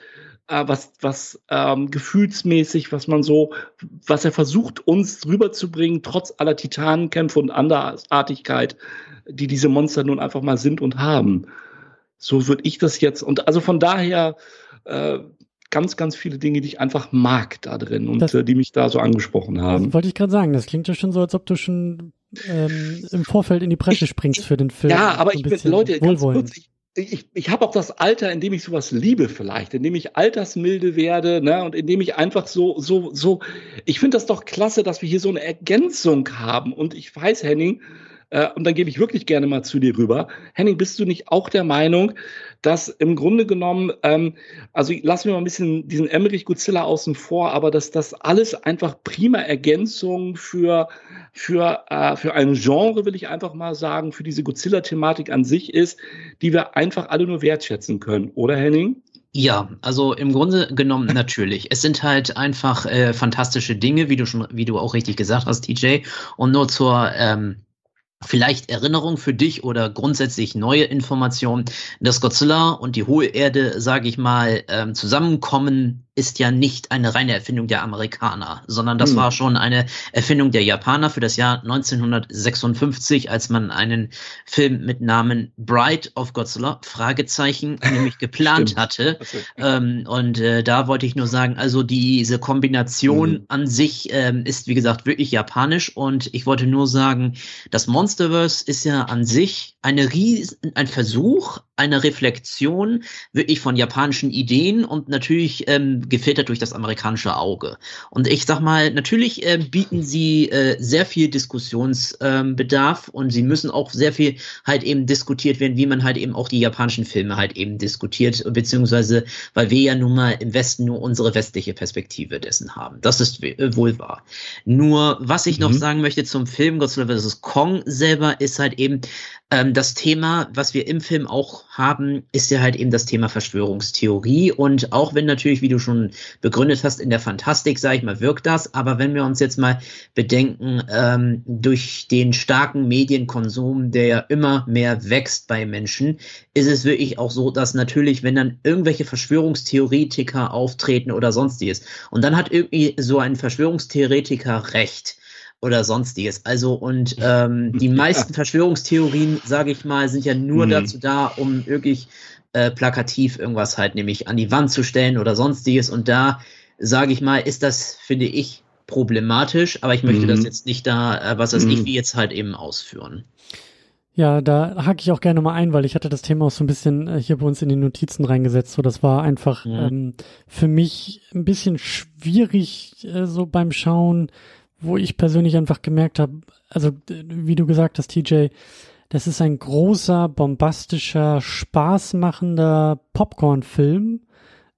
äh, was, was ähm, gefühlsmäßig, was man so, was er versucht, uns rüberzubringen, trotz aller Titanenkämpfe und Andersartigkeit, die diese Monster nun einfach mal sind und haben. So würde ich das jetzt, und also von daher, äh, ganz, ganz viele Dinge, die ich einfach mag da drin und das, äh, die mich da so angesprochen haben. Wollte ich gerade sagen, das klingt ja schon so, als ob du schon ähm, im Vorfeld in die Presse springst für den Film. Ja, aber ich bin, Leute, ganz kurz, ich, ich, ich habe auch das Alter, in dem ich sowas liebe vielleicht, in dem ich altersmilde werde, ne, und in dem ich einfach so, so, so, ich finde das doch klasse, dass wir hier so eine Ergänzung haben. Und ich weiß, Henning, äh, und dann gebe ich wirklich gerne mal zu dir rüber. Henning, bist du nicht auch der Meinung, dass im Grunde genommen, ähm, also lassen wir mal ein bisschen diesen Emmerich Godzilla außen vor, aber dass das alles einfach prima Ergänzung für, für, äh, für ein Genre, will ich einfach mal sagen, für diese Godzilla-Thematik an sich ist, die wir einfach alle nur wertschätzen können, oder Henning? Ja, also im Grunde genommen natürlich. Es sind halt einfach äh, fantastische Dinge, wie du schon, wie du auch richtig gesagt hast, TJ. Und nur zur ähm, vielleicht Erinnerung für dich oder grundsätzlich neue Informationen, dass Godzilla und die hohe Erde, sage ich mal, ähm, zusammenkommen ist ja nicht eine reine Erfindung der Amerikaner, sondern das hm. war schon eine Erfindung der Japaner für das Jahr 1956, als man einen Film mit Namen Bride of Godzilla, Fragezeichen, nämlich geplant hatte. Ähm, und äh, da wollte ich nur sagen, also diese Kombination hm. an sich ähm, ist, wie gesagt, wirklich japanisch und ich wollte nur sagen, das Monsterverse ist ja an sich eine riesen, ein Versuch, eine Reflexion wirklich von japanischen Ideen und natürlich ähm, gefiltert durch das amerikanische Auge. Und ich sag mal, natürlich äh, bieten sie äh, sehr viel Diskussionsbedarf ähm, und sie müssen auch sehr viel halt eben diskutiert werden, wie man halt eben auch die japanischen Filme halt eben diskutiert, beziehungsweise weil wir ja nun mal im Westen nur unsere westliche Perspektive dessen haben. Das ist äh, wohl wahr. Nur was ich mhm. noch sagen möchte zum Film Godzilla vs. Kong selber ist halt eben, ähm, das Thema, was wir im Film auch haben, ist ja halt eben das Thema Verschwörungstheorie. Und auch wenn natürlich, wie du schon begründet hast, in der Fantastik, sage ich mal, wirkt das. Aber wenn wir uns jetzt mal bedenken, ähm, durch den starken Medienkonsum, der ja immer mehr wächst bei Menschen, ist es wirklich auch so, dass natürlich, wenn dann irgendwelche Verschwörungstheoretiker auftreten oder sonstiges, und dann hat irgendwie so ein Verschwörungstheoretiker recht, oder sonstiges. Also und ähm, die meisten Verschwörungstheorien, sage ich mal, sind ja nur mhm. dazu da, um wirklich äh, plakativ irgendwas halt nämlich an die Wand zu stellen oder sonstiges. Und da sage ich mal, ist das, finde ich, problematisch, aber ich möchte mhm. das jetzt nicht da, äh, was weiß mhm. ich, wie jetzt halt eben ausführen. Ja, da hake ich auch gerne mal ein, weil ich hatte das Thema auch so ein bisschen äh, hier bei uns in die Notizen reingesetzt. So, das war einfach ja. ähm, für mich ein bisschen schwierig äh, so beim Schauen, wo ich persönlich einfach gemerkt habe, also wie du gesagt hast, TJ, das ist ein großer, bombastischer, spaßmachender Popcorn-Film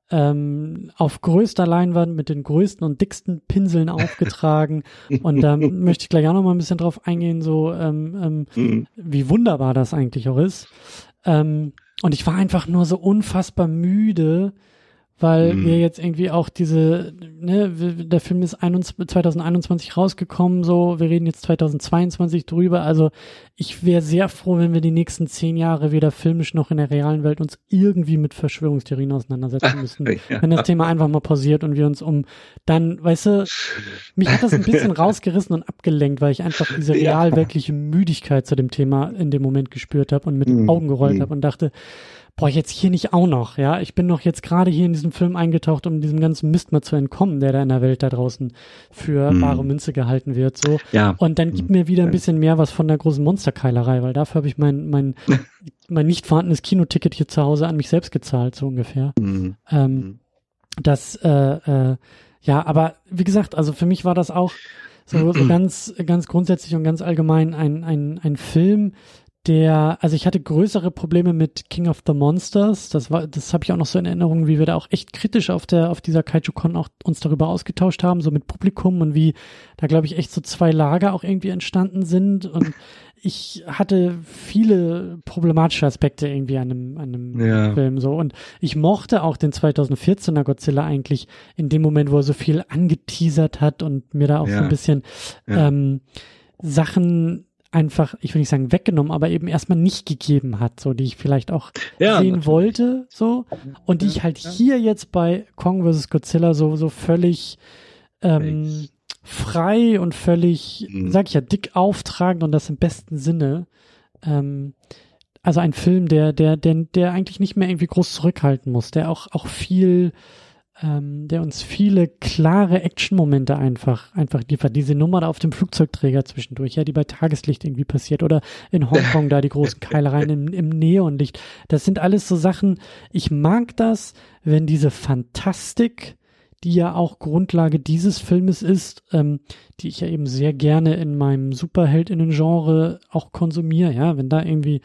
ähm, auf größter Leinwand mit den größten und dicksten Pinseln aufgetragen. und da möchte ich gleich auch noch mal ein bisschen drauf eingehen, so ähm, ähm, mhm. wie wunderbar das eigentlich auch ist. Ähm, und ich war einfach nur so unfassbar müde, weil mhm. wir jetzt irgendwie auch diese, ne, der Film ist 2021 rausgekommen, so, wir reden jetzt 2022 drüber, also ich wäre sehr froh, wenn wir die nächsten zehn Jahre weder filmisch noch in der realen Welt uns irgendwie mit Verschwörungstheorien auseinandersetzen müssen, ja. wenn das Thema einfach mal pausiert und wir uns um dann, weißt du, mich hat das ein bisschen rausgerissen und abgelenkt, weil ich einfach diese realweltliche Müdigkeit zu dem Thema in dem Moment gespürt habe und mit den mhm. Augen gerollt mhm. habe und dachte, boah, jetzt hier nicht auch noch, ja. Ich bin doch jetzt gerade hier in diesem Film eingetaucht, um diesem ganzen Mist mal zu entkommen, der da in der Welt da draußen für hm. bare Münze gehalten wird, so. Ja. Und dann gib mir wieder ein bisschen mehr was von der großen Monsterkeilerei, weil dafür habe ich mein, mein, mein nicht vorhandenes Kinoticket hier zu Hause an mich selbst gezahlt, so ungefähr. Mhm. Ähm, mhm. das, äh, äh, ja, aber wie gesagt, also für mich war das auch so, so ganz, ganz grundsätzlich und ganz allgemein ein, ein, ein Film, der, also ich hatte größere Probleme mit King of the Monsters. Das war, das habe ich auch noch so in Erinnerung, wie wir da auch echt kritisch auf der, auf dieser KaijuCon auch uns darüber ausgetauscht haben, so mit Publikum und wie da glaube ich echt so zwei Lager auch irgendwie entstanden sind und ich hatte viele problematische Aspekte irgendwie an einem, an einem ja. Film so und ich mochte auch den 2014er Godzilla eigentlich in dem Moment, wo er so viel angeteasert hat und mir da auch ja. so ein bisschen ja. ähm, Sachen einfach, ich will nicht sagen weggenommen, aber eben erstmal nicht gegeben hat, so die ich vielleicht auch ja, sehen wollte, so und die ich halt hier jetzt bei Kong vs. Godzilla so so völlig ähm, frei und völlig, mhm. sag ich ja, dick auftragend und das im besten Sinne. Ähm, also ein Film, der der der der eigentlich nicht mehr irgendwie groß zurückhalten muss, der auch auch viel ähm, der uns viele klare Action-Momente einfach, einfach liefert. Diese Nummer da auf dem Flugzeugträger zwischendurch, ja, die bei Tageslicht irgendwie passiert oder in Hongkong da die großen Keilereien im, im Neonlicht. Das sind alles so Sachen, ich mag das, wenn diese Fantastik, die ja auch Grundlage dieses Filmes ist, ähm, die ich ja eben sehr gerne in meinem Superheldinnen-Genre auch konsumiere, ja, wenn da irgendwie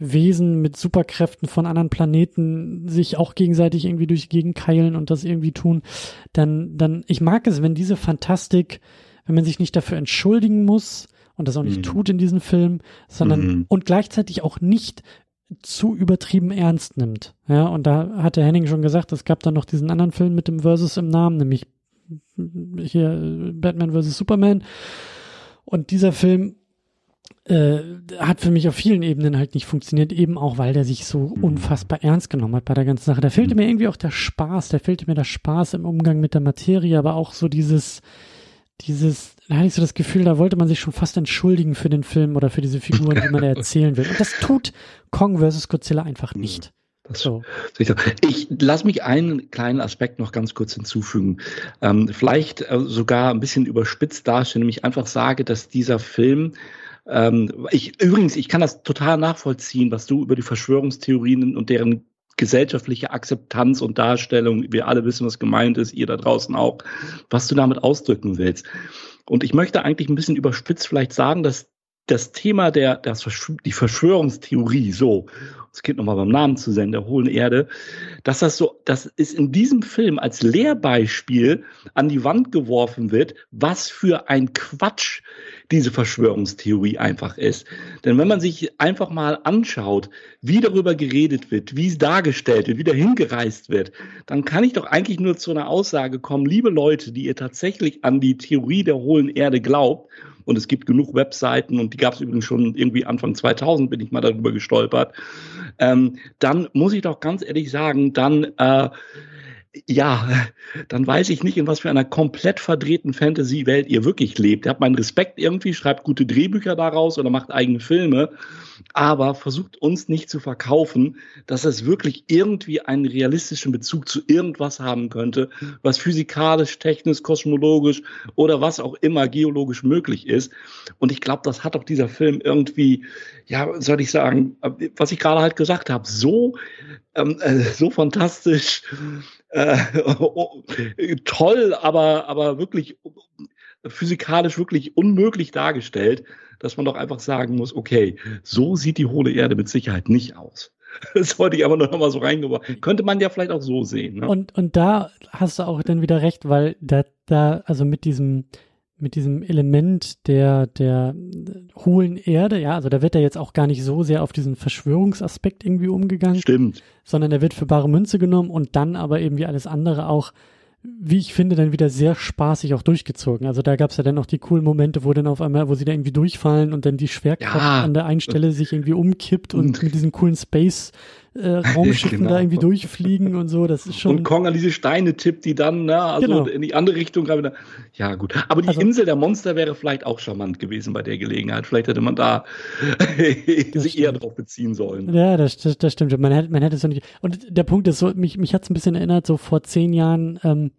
Wesen mit Superkräften von anderen Planeten sich auch gegenseitig irgendwie durch die Gegend keilen und das irgendwie tun, dann, dann, ich mag es, wenn diese Fantastik, wenn man sich nicht dafür entschuldigen muss und das auch nicht mhm. tut in diesem Film, sondern mhm. und gleichzeitig auch nicht zu übertrieben ernst nimmt. Ja, und da hat der Henning schon gesagt, es gab dann noch diesen anderen Film mit dem Versus im Namen, nämlich hier Batman vs. Superman. Und dieser Film äh, hat für mich auf vielen Ebenen halt nicht funktioniert, eben auch, weil der sich so mhm. unfassbar ernst genommen hat bei der ganzen Sache. Da fehlte mir irgendwie auch der Spaß, da fehlte mir der Spaß im Umgang mit der Materie, aber auch so dieses, dieses, da hatte ich so das Gefühl, da wollte man sich schon fast entschuldigen für den Film oder für diese Figuren, die man da erzählen will. Und das tut Kong vs. Godzilla einfach mhm. nicht. So. Ich lasse mich einen kleinen Aspekt noch ganz kurz hinzufügen. Ähm, vielleicht äh, sogar ein bisschen überspitzt darstellen, nämlich einfach sage, dass dieser Film ähm, ich, übrigens, ich kann das total nachvollziehen, was du über die Verschwörungstheorien und deren gesellschaftliche Akzeptanz und Darstellung, wir alle wissen, was gemeint ist, ihr da draußen auch, was du damit ausdrücken willst. Und ich möchte eigentlich ein bisschen überspitzt vielleicht sagen, dass das Thema der, das, die Verschwörungstheorie, so, das Kind nochmal beim Namen zu senden, der hohlen Erde, dass das so, dass es in diesem Film als Lehrbeispiel an die Wand geworfen wird, was für ein Quatsch diese Verschwörungstheorie einfach ist. Denn wenn man sich einfach mal anschaut, wie darüber geredet wird, wie es dargestellt wird, wie da hingereist wird, dann kann ich doch eigentlich nur zu einer Aussage kommen, liebe Leute, die ihr tatsächlich an die Theorie der hohlen Erde glaubt, und es gibt genug Webseiten und die gab es übrigens schon irgendwie Anfang 2000, bin ich mal darüber gestolpert, ähm, dann muss ich doch ganz ehrlich sagen, dann äh, ja, dann weiß ich nicht, in was für einer komplett verdrehten Fantasy-Welt ihr wirklich lebt. Ihr habt meinen Respekt irgendwie, schreibt gute Drehbücher daraus oder macht eigene Filme, aber versucht uns nicht zu verkaufen, dass es wirklich irgendwie einen realistischen Bezug zu irgendwas haben könnte, was physikalisch, technisch, kosmologisch oder was auch immer geologisch möglich ist. Und ich glaube, das hat auch dieser Film irgendwie, ja, soll ich sagen, was ich gerade halt gesagt habe, so, ähm, äh, so fantastisch äh, toll, aber, aber wirklich physikalisch wirklich unmöglich dargestellt, dass man doch einfach sagen muss, okay, so sieht die hohle Erde mit Sicherheit nicht aus. Das wollte ich aber noch mal so reingebracht. Könnte man ja vielleicht auch so sehen. Ne? Und, und da hast du auch dann wieder recht, weil da, da, also mit diesem, mit diesem Element der, der hohlen Erde, ja, also da wird er jetzt auch gar nicht so sehr auf diesen Verschwörungsaspekt irgendwie umgegangen. Stimmt. Sondern er wird für bare Münze genommen und dann aber eben wie alles andere auch wie ich finde, dann wieder sehr spaßig auch durchgezogen. Also da gab's ja dann auch die coolen Momente, wo dann auf einmal, wo sie da irgendwie durchfallen und dann die Schwerkraft ja. an der einen Stelle sich irgendwie umkippt und mit diesen coolen Space äh, Raumschiffen genau. da irgendwie durchfliegen und so. Das ist schon. Und Kong an diese Steine tippt, die dann, ne, also genau. in die andere Richtung gerade Ja, gut. Aber die also, Insel der Monster wäre vielleicht auch charmant gewesen bei der Gelegenheit. Vielleicht hätte man da sich eher drauf beziehen sollen. Ja, das, das, das stimmt. Man hätte, man hätte es so nicht. Und der Punkt ist so, mich, mich hat es ein bisschen erinnert, so vor zehn Jahren, ähm,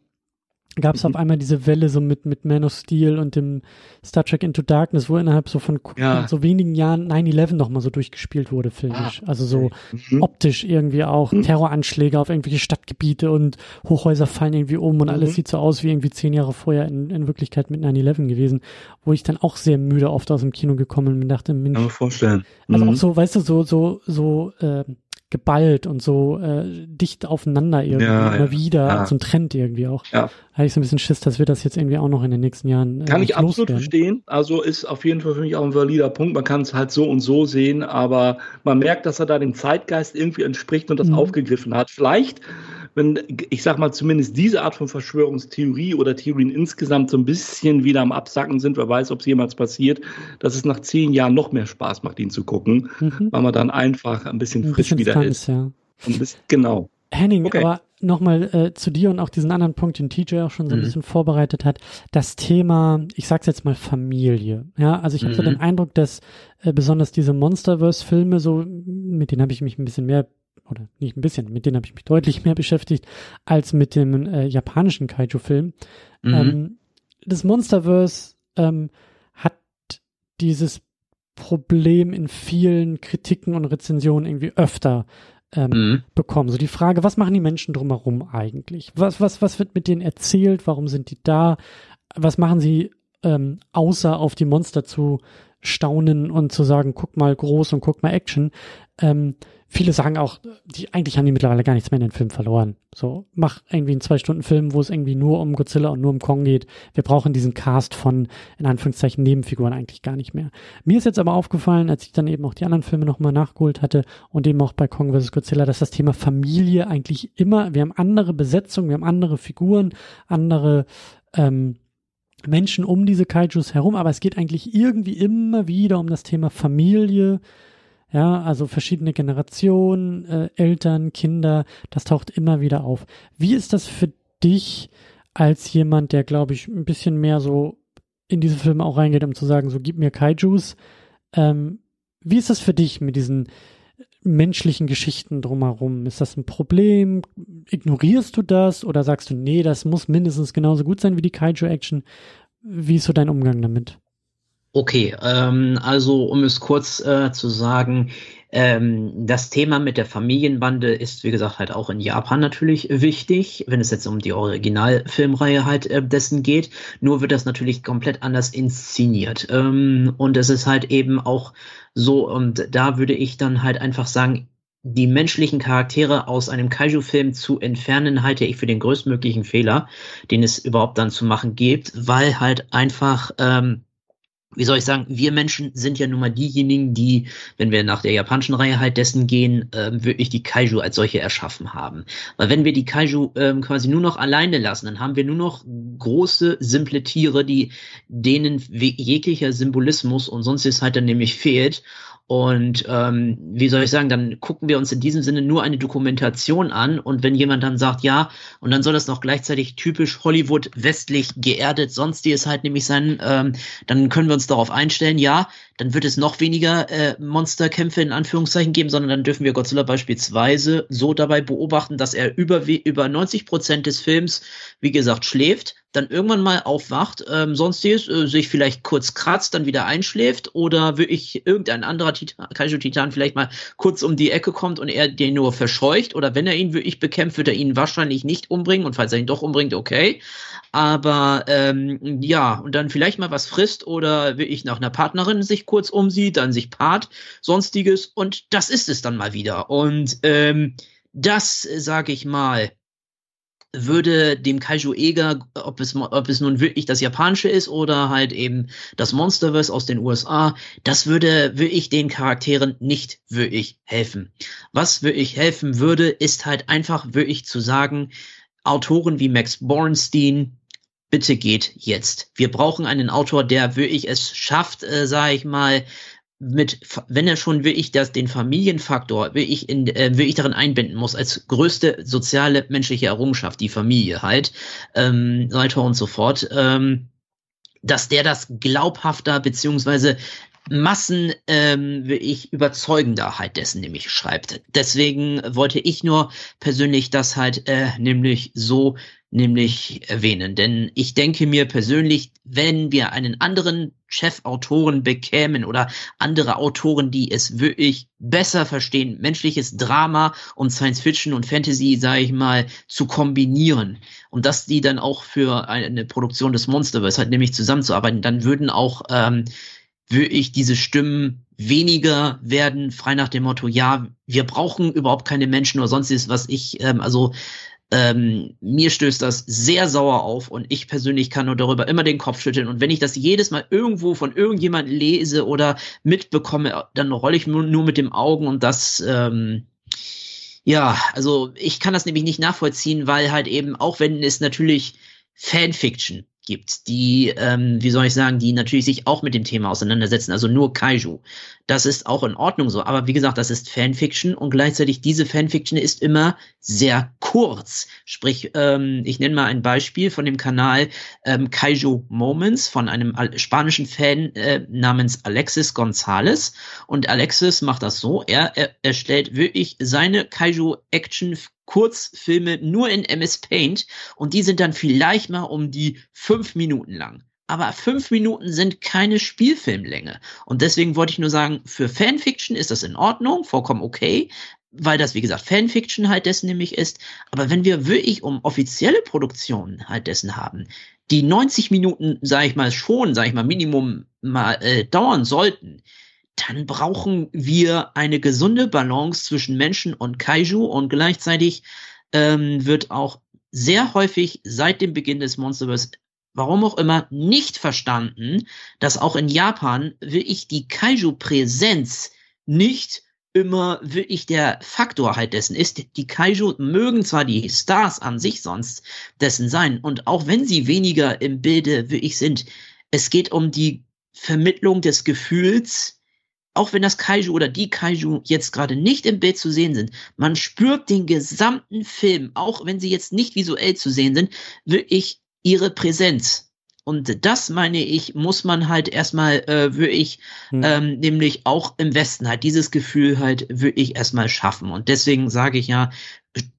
gab es mhm. auf einmal diese Welle so mit, mit Man of Steel und dem Star Trek Into Darkness, wo innerhalb so von ja. so wenigen Jahren 9-11 nochmal so durchgespielt wurde, filmisch. Ah, also so mhm. optisch irgendwie auch mhm. Terroranschläge auf irgendwelche Stadtgebiete und Hochhäuser fallen irgendwie um und alles mhm. sieht so aus wie irgendwie zehn Jahre vorher in, in Wirklichkeit mit 9-11 gewesen, wo ich dann auch sehr müde oft aus dem Kino gekommen bin und dachte, Mensch. Kann man vorstellen. Also auch mhm. so, weißt du, so, so, so, äh, geballt und so äh, dicht aufeinander irgendwie ja, immer ja, wieder, ja. so ein Trend irgendwie auch. Ja. Habe ich so ein bisschen Schiss, dass wir das jetzt irgendwie auch noch in den nächsten Jahren. Äh, kann ich absolut werden. verstehen. Also ist auf jeden Fall für mich auch ein valider Punkt. Man kann es halt so und so sehen, aber man merkt, dass er da dem Zeitgeist irgendwie entspricht und das mhm. aufgegriffen hat. Vielleicht wenn, ich sag mal, zumindest diese Art von Verschwörungstheorie oder Theorien insgesamt so ein bisschen wieder am Absacken sind, wer weiß, ob es jemals passiert, dass es nach zehn Jahren noch mehr Spaß macht, ihn zu gucken, mhm. weil man dann einfach ein bisschen ein frisch bisschen wieder ist. Ja. Und bisschen, genau. Henning, okay. aber nochmal äh, zu dir und auch diesen anderen Punkt, den TJ auch schon so ein mhm. bisschen vorbereitet hat, das Thema, ich sag's jetzt mal Familie. Ja, also ich habe mhm. so den Eindruck, dass äh, besonders diese Monsterverse-Filme, so mit denen habe ich mich ein bisschen mehr oder nicht ein bisschen, mit denen habe ich mich deutlich mehr beschäftigt als mit dem äh, japanischen Kaiju-Film. Mhm. Ähm, das Monsterverse ähm, hat dieses Problem in vielen Kritiken und Rezensionen irgendwie öfter ähm, mhm. bekommen. So die Frage, was machen die Menschen drumherum eigentlich? Was, was, was wird mit denen erzählt? Warum sind die da? Was machen sie ähm, außer auf die Monster zu staunen und zu sagen, guck mal groß und guck mal Action? Ähm, viele sagen auch, die, eigentlich haben die mittlerweile gar nichts mehr in den Film verloren. So, mach irgendwie einen Zwei-Stunden-Film, wo es irgendwie nur um Godzilla und nur um Kong geht. Wir brauchen diesen Cast von, in Anführungszeichen, Nebenfiguren eigentlich gar nicht mehr. Mir ist jetzt aber aufgefallen, als ich dann eben auch die anderen Filme nochmal nachgeholt hatte und eben auch bei Kong vs. Godzilla, dass das Thema Familie eigentlich immer, wir haben andere Besetzungen, wir haben andere Figuren, andere, ähm, Menschen um diese Kaijus herum, aber es geht eigentlich irgendwie immer wieder um das Thema Familie, ja, also verschiedene Generationen, äh, Eltern, Kinder, das taucht immer wieder auf. Wie ist das für dich als jemand, der, glaube ich, ein bisschen mehr so in diese Filme auch reingeht, um zu sagen, so gib mir Kaijus. Ähm, wie ist das für dich mit diesen menschlichen Geschichten drumherum? Ist das ein Problem? Ignorierst du das oder sagst du, nee, das muss mindestens genauso gut sein wie die Kaiju-Action? Wie ist so dein Umgang damit? Okay, ähm, also um es kurz äh, zu sagen, ähm, das Thema mit der Familienbande ist, wie gesagt, halt auch in Japan natürlich wichtig, wenn es jetzt um die Originalfilmreihe halt äh, dessen geht. Nur wird das natürlich komplett anders inszeniert. Ähm, und es ist halt eben auch so, und da würde ich dann halt einfach sagen, die menschlichen Charaktere aus einem Kaiju-Film zu entfernen, halte ich für den größtmöglichen Fehler, den es überhaupt dann zu machen gibt, weil halt einfach ähm, wie soll ich sagen, wir Menschen sind ja nun mal diejenigen, die, wenn wir nach der japanischen Reihe halt dessen gehen, äh, wirklich die Kaiju als solche erschaffen haben. Weil wenn wir die Kaiju äh, quasi nur noch alleine lassen, dann haben wir nur noch große, simple Tiere, die denen jeglicher Symbolismus und sonst ist halt dann nämlich fehlt. Und ähm, wie soll ich sagen, dann gucken wir uns in diesem Sinne nur eine Dokumentation an. Und wenn jemand dann sagt, ja, und dann soll das noch gleichzeitig typisch Hollywood westlich geerdet, sonst die es halt nämlich sein, ähm, dann können wir uns darauf einstellen, ja, dann wird es noch weniger äh, Monsterkämpfe in Anführungszeichen geben, sondern dann dürfen wir Godzilla beispielsweise so dabei beobachten, dass er über, über 90 Prozent des Films, wie gesagt, schläft, dann irgendwann mal aufwacht, ähm, sonstiges, äh, sich vielleicht kurz kratzt, dann wieder einschläft oder wirklich irgendein anderer Titan, Kaiju-Titan vielleicht mal kurz um die Ecke kommt und er den nur verscheucht oder wenn er ihn wirklich bekämpft, wird er ihn wahrscheinlich nicht umbringen und falls er ihn doch umbringt, okay. Aber ähm, ja, und dann vielleicht mal was frisst oder wirklich nach einer Partnerin sich kurz umsieht, dann sich paart, sonstiges und das ist es dann mal wieder. Und ähm, das, sage ich mal, würde dem Kaiju Eger, ob es, ob es nun wirklich das japanische ist oder halt eben das Monsterverse aus den USA, das würde wirklich den Charakteren nicht wirklich helfen. Was wirklich helfen würde, ist halt einfach wirklich zu sagen, Autoren wie Max Bornstein, bitte geht jetzt. Wir brauchen einen Autor, der wirklich es schafft, äh, sage ich mal, mit, wenn er schon wirklich das, den Familienfaktor wirklich, in, äh, wirklich darin einbinden muss, als größte soziale menschliche Errungenschaft, die Familie halt, ähm, weiter und so fort, ähm, dass der das glaubhafter beziehungsweise Massen ähm, ich überzeugender halt dessen nämlich schreibt. Deswegen wollte ich nur persönlich das halt äh, nämlich so nämlich erwähnen. Denn ich denke mir persönlich, wenn wir einen anderen Chefautoren bekämen oder andere Autoren, die es wirklich besser verstehen, menschliches Drama und Science Fiction und Fantasy, sage ich mal, zu kombinieren und dass die dann auch für eine Produktion des Monsterverse halt nämlich zusammenzuarbeiten, dann würden auch ähm, wirklich diese Stimmen weniger werden, frei nach dem Motto, ja, wir brauchen überhaupt keine Menschen oder sonstiges, was ich, ähm, also ähm, mir stößt das sehr sauer auf und ich persönlich kann nur darüber immer den Kopf schütteln. Und wenn ich das jedes Mal irgendwo von irgendjemand lese oder mitbekomme, dann rolle ich nur, mit dem Augen und das, ähm, ja, also ich kann das nämlich nicht nachvollziehen, weil halt eben, auch wenn es natürlich Fanfiction gibt, die, ähm, wie soll ich sagen, die natürlich sich auch mit dem Thema auseinandersetzen, also nur Kaiju. Das ist auch in Ordnung so. Aber wie gesagt, das ist Fanfiction und gleichzeitig diese Fanfiction ist immer sehr kurz. Sprich, ähm, ich nenne mal ein Beispiel von dem Kanal ähm, Kaiju Moments von einem spanischen Fan äh, namens Alexis Gonzalez. Und Alexis macht das so, er, er erstellt wirklich seine Kaiju Action Kurzfilme nur in MS Paint und die sind dann vielleicht mal um die fünf Minuten lang. Aber fünf Minuten sind keine Spielfilmlänge. Und deswegen wollte ich nur sagen, für Fanfiction ist das in Ordnung, vollkommen okay, weil das, wie gesagt, Fanfiction halt dessen nämlich ist. Aber wenn wir wirklich um offizielle Produktionen halt dessen haben, die 90 Minuten, sage ich mal, schon, sage ich mal, Minimum mal äh, dauern sollten, dann brauchen wir eine gesunde Balance zwischen Menschen und Kaiju und gleichzeitig ähm, wird auch sehr häufig seit dem Beginn des Monsterverse warum auch immer nicht verstanden, dass auch in Japan wirklich die Kaiju-Präsenz nicht immer wirklich der Faktor halt dessen ist. Die Kaiju mögen zwar die Stars an sich sonst dessen sein und auch wenn sie weniger im Bilde wirklich sind, es geht um die Vermittlung des Gefühls, auch wenn das Kaiju oder die Kaiju jetzt gerade nicht im Bild zu sehen sind, man spürt den gesamten Film, auch wenn sie jetzt nicht visuell zu sehen sind, wirklich ihre Präsenz. Und das meine ich, muss man halt erstmal äh, wirklich, hm. ähm, nämlich auch im Westen halt dieses Gefühl halt wirklich erstmal schaffen. Und deswegen sage ich ja,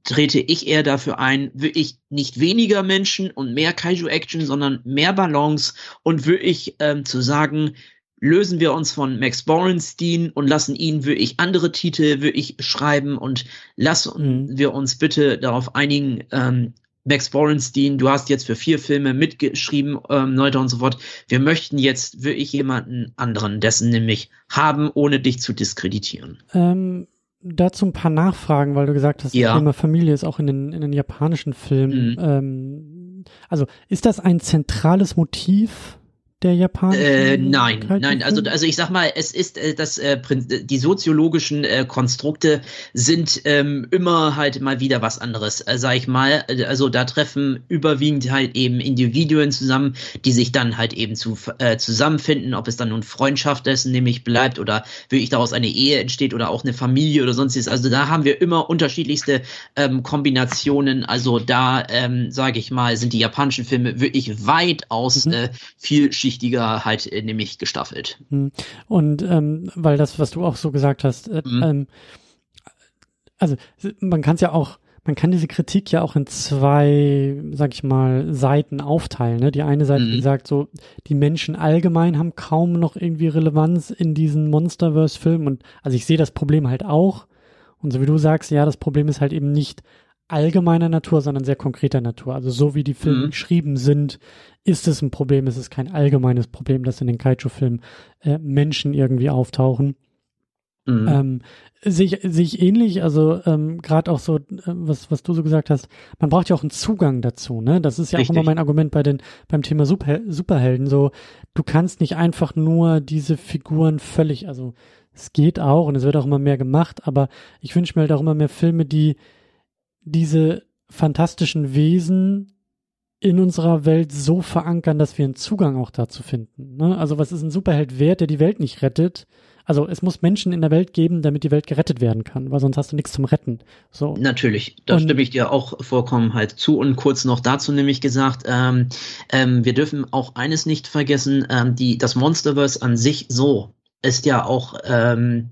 trete ich eher dafür ein, wirklich nicht weniger Menschen und mehr Kaiju-Action, sondern mehr Balance und wirklich ähm, zu sagen, lösen wir uns von Max Borenstein und lassen ihn wirklich andere Titel wirklich schreiben und lassen mhm. wir uns bitte darauf einigen, ähm, Max Borenstein, du hast jetzt für vier Filme mitgeschrieben, ähm, weiter und so fort. Wir möchten jetzt wirklich jemanden anderen, dessen nämlich haben, ohne dich zu diskreditieren. Ähm, dazu ein paar Nachfragen, weil du gesagt hast, ja. das Thema Familie ist auch in den, in den japanischen Filmen. Mhm. Ähm, also ist das ein zentrales Motiv der japanischen? Äh, nein, nein. Also, also ich sag mal, es ist äh, das äh, die soziologischen äh, Konstrukte sind ähm, immer halt mal wieder was anderes, äh, sag ich mal. Also da treffen überwiegend halt eben Individuen zusammen, die sich dann halt eben zu äh, zusammenfinden, ob es dann nun Freundschaft dessen nämlich bleibt oder wirklich daraus eine Ehe entsteht oder auch eine Familie oder sonstiges. Also da haben wir immer unterschiedlichste ähm, Kombinationen. Also da ähm, sage ich mal, sind die japanischen Filme wirklich weitaus mhm. äh, vielschichtiger vielschichtiger halt äh, nämlich gestaffelt. Hm. Und ähm, weil das, was du auch so gesagt hast, äh, mhm. ähm, also man kann es ja auch, man kann diese Kritik ja auch in zwei, sag ich mal, Seiten aufteilen. Ne? Die eine Seite, mhm. die sagt so, die Menschen allgemein haben kaum noch irgendwie Relevanz in diesen Monsterverse-Filmen. Und also ich sehe das Problem halt auch. Und so wie du sagst, ja, das Problem ist halt eben nicht allgemeiner Natur, sondern sehr konkreter Natur. Also so wie die Filme mhm. geschrieben sind, ist es ein Problem. Es ist kein allgemeines Problem, dass in den Kaiju-Filmen äh, Menschen irgendwie auftauchen. Mhm. Ähm, sehe ich, sehe ich ähnlich, also ähm, gerade auch so, äh, was, was du so gesagt hast, man braucht ja auch einen Zugang dazu, ne? Das ist ja Richtig. auch immer mein Argument bei den, beim Thema Super, Superhelden. So, du kannst nicht einfach nur diese Figuren völlig, also es geht auch und es wird auch immer mehr gemacht, aber ich wünsche mir halt auch immer mehr Filme, die diese fantastischen Wesen in unserer Welt so verankern, dass wir einen Zugang auch dazu finden. Ne? Also was ist ein Superheld wert, der die Welt nicht rettet? Also es muss Menschen in der Welt geben, damit die Welt gerettet werden kann, weil sonst hast du nichts zum Retten. So. Natürlich, da und, stimme ich dir auch vollkommen halt zu. Und kurz noch dazu nämlich gesagt, ähm, ähm, wir dürfen auch eines nicht vergessen, ähm, die, das Monsterverse an sich so ist ja auch ähm,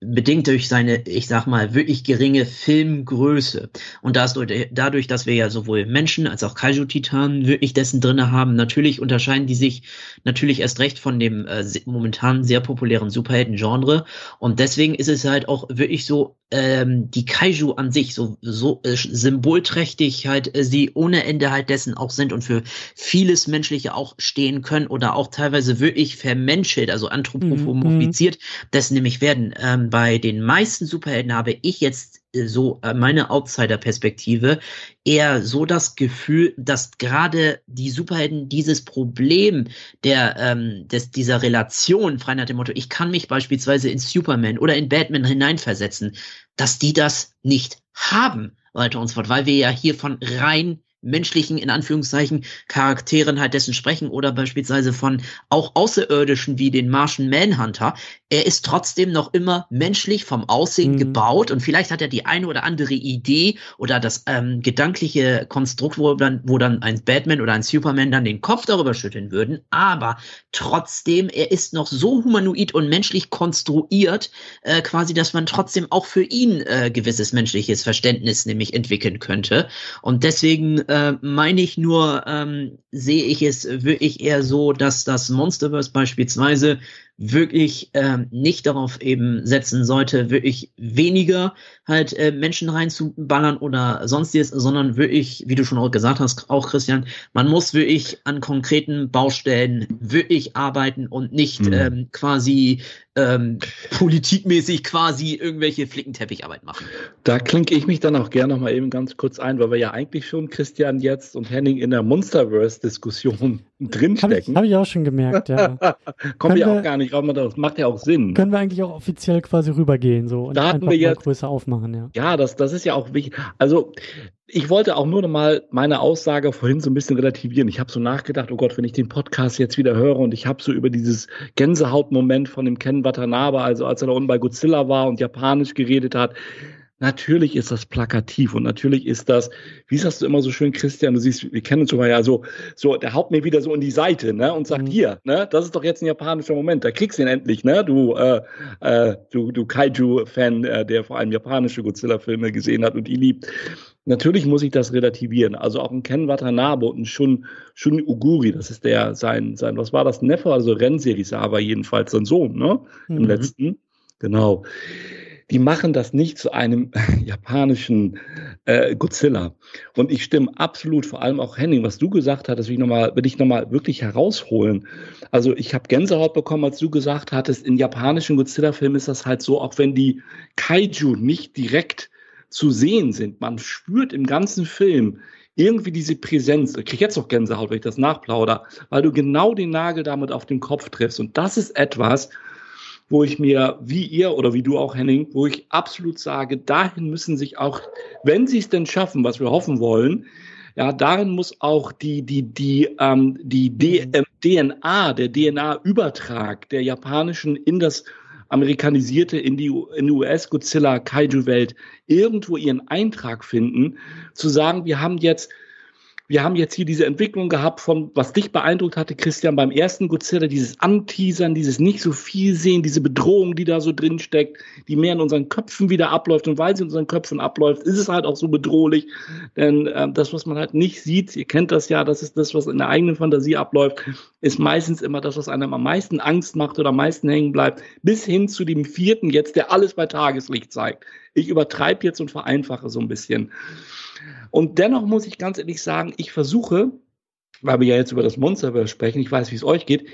bedingt durch seine, ich sag mal, wirklich geringe Filmgröße. Und dadurch, dass wir ja sowohl Menschen als auch Kaiju-Titanen wirklich dessen drinne haben, natürlich unterscheiden die sich natürlich erst recht von dem äh, momentan sehr populären Superhelden-Genre. Und deswegen ist es halt auch wirklich so, ähm, die Kaiju an sich so, so äh, symbolträchtig halt äh, sie ohne Ende halt dessen auch sind und für vieles Menschliche auch stehen können oder auch teilweise wirklich vermenschelt, also anthropomorphisiert, mhm. dessen nämlich werden. Ähm, bei den meisten Superhelden habe ich jetzt so äh, meine Outsider-Perspektive eher so das Gefühl, dass gerade die Superhelden dieses Problem der ähm, des, dieser Relation, frei nach dem Motto, ich kann mich beispielsweise in Superman oder in Batman hineinversetzen, dass die das nicht haben, weiter und fort, weil wir ja hier von rein menschlichen, in Anführungszeichen, Charakteren halt dessen sprechen oder beispielsweise von auch Außerirdischen wie den Martian Manhunter. Er ist trotzdem noch immer menschlich vom Aussehen mhm. gebaut und vielleicht hat er die eine oder andere Idee oder das ähm, gedankliche Konstrukt, wo dann, wo dann ein Batman oder ein Superman dann den Kopf darüber schütteln würden, aber trotzdem, er ist noch so humanoid und menschlich konstruiert, äh, quasi, dass man trotzdem auch für ihn äh, gewisses menschliches Verständnis nämlich entwickeln könnte. Und deswegen äh, meine ich nur, ähm, sehe ich es wirklich eher so, dass das Monsterverse beispielsweise wirklich ähm, nicht darauf eben setzen sollte, wirklich weniger halt äh, Menschen reinzuballern oder sonstiges, sondern wirklich, wie du schon auch gesagt hast, auch Christian, man muss wirklich an konkreten Baustellen wirklich arbeiten und nicht mhm. ähm, quasi ähm, politikmäßig quasi irgendwelche Flickenteppicharbeit machen. Da klinke ich mich dann auch gerne noch mal eben ganz kurz ein, weil wir ja eigentlich schon Christian jetzt und Henning in der Monsterverse-Diskussion drinstecken. Habe ich, hab ich, auch schon gemerkt, ja. Kommt ja auch gar nicht raus, das macht ja auch Sinn. Können wir eigentlich auch offiziell quasi rübergehen so und da einfach wir jetzt, größer aufmachen, ja. Ja, das, das ist ja auch wichtig. Also ich wollte auch nur noch mal meine Aussage vorhin so ein bisschen relativieren. Ich habe so nachgedacht, oh Gott, wenn ich den Podcast jetzt wieder höre und ich habe so über dieses Gänsehautmoment von dem Ken Watanabe, also als er da unten bei Godzilla war und Japanisch geredet hat, Natürlich ist das plakativ und natürlich ist das, wie sagst du immer so schön, Christian, du siehst, wir kennen uns schon mal ja so, so, der haut mir wieder so in die Seite, ne, und sagt, mhm. hier, ne, das ist doch jetzt ein japanischer Moment, da kriegst du ihn endlich, ne, du, äh, äh, du, du Kaiju-Fan, äh, der vor allem japanische Godzilla-Filme gesehen hat und die liebt. Natürlich muss ich das relativieren. Also auch ein Ken Watanabe und ein Shun, Shun Uguri, das ist der, sein, sein, was war das, Neffe, also Renserisawa jedenfalls, sein Sohn, ne, mhm. im letzten. Genau die machen das nicht zu einem japanischen äh, Godzilla. Und ich stimme absolut, vor allem auch Henning, was du gesagt hattest, will ich nochmal, will ich nochmal wirklich herausholen. Also ich habe Gänsehaut bekommen, als du gesagt hattest, in japanischen Godzilla-Filmen ist das halt so, auch wenn die Kaiju nicht direkt zu sehen sind, man spürt im ganzen Film irgendwie diese Präsenz. Ich kriege jetzt noch Gänsehaut, wenn ich das nachplauder, weil du genau den Nagel damit auf den Kopf triffst. Und das ist etwas, wo ich mir, wie ihr oder wie du auch, Henning, wo ich absolut sage, dahin müssen sich auch, wenn sie es denn schaffen, was wir hoffen wollen, ja, darin muss auch die, die, die, ähm, die DNA, der DNA-Übertrag der japanischen in das amerikanisierte, in die, in US-Godzilla-Kaiju-Welt irgendwo ihren Eintrag finden, zu sagen, wir haben jetzt wir haben jetzt hier diese Entwicklung gehabt von, was dich beeindruckt hatte, Christian, beim ersten Godzilla, dieses Anteasern, dieses nicht so viel sehen, diese Bedrohung, die da so drin steckt, die mehr in unseren Köpfen wieder abläuft. Und weil sie in unseren Köpfen abläuft, ist es halt auch so bedrohlich. Denn äh, das, was man halt nicht sieht, ihr kennt das ja, das ist das, was in der eigenen Fantasie abläuft, ist meistens immer das, was einem am meisten Angst macht oder am meisten hängen bleibt, bis hin zu dem vierten jetzt, der alles bei Tageslicht zeigt. Ich übertreibe jetzt und vereinfache so ein bisschen. Und dennoch muss ich ganz ehrlich sagen, ich versuche, weil wir ja jetzt über das Monsterverse sprechen, ich weiß, wie es euch geht,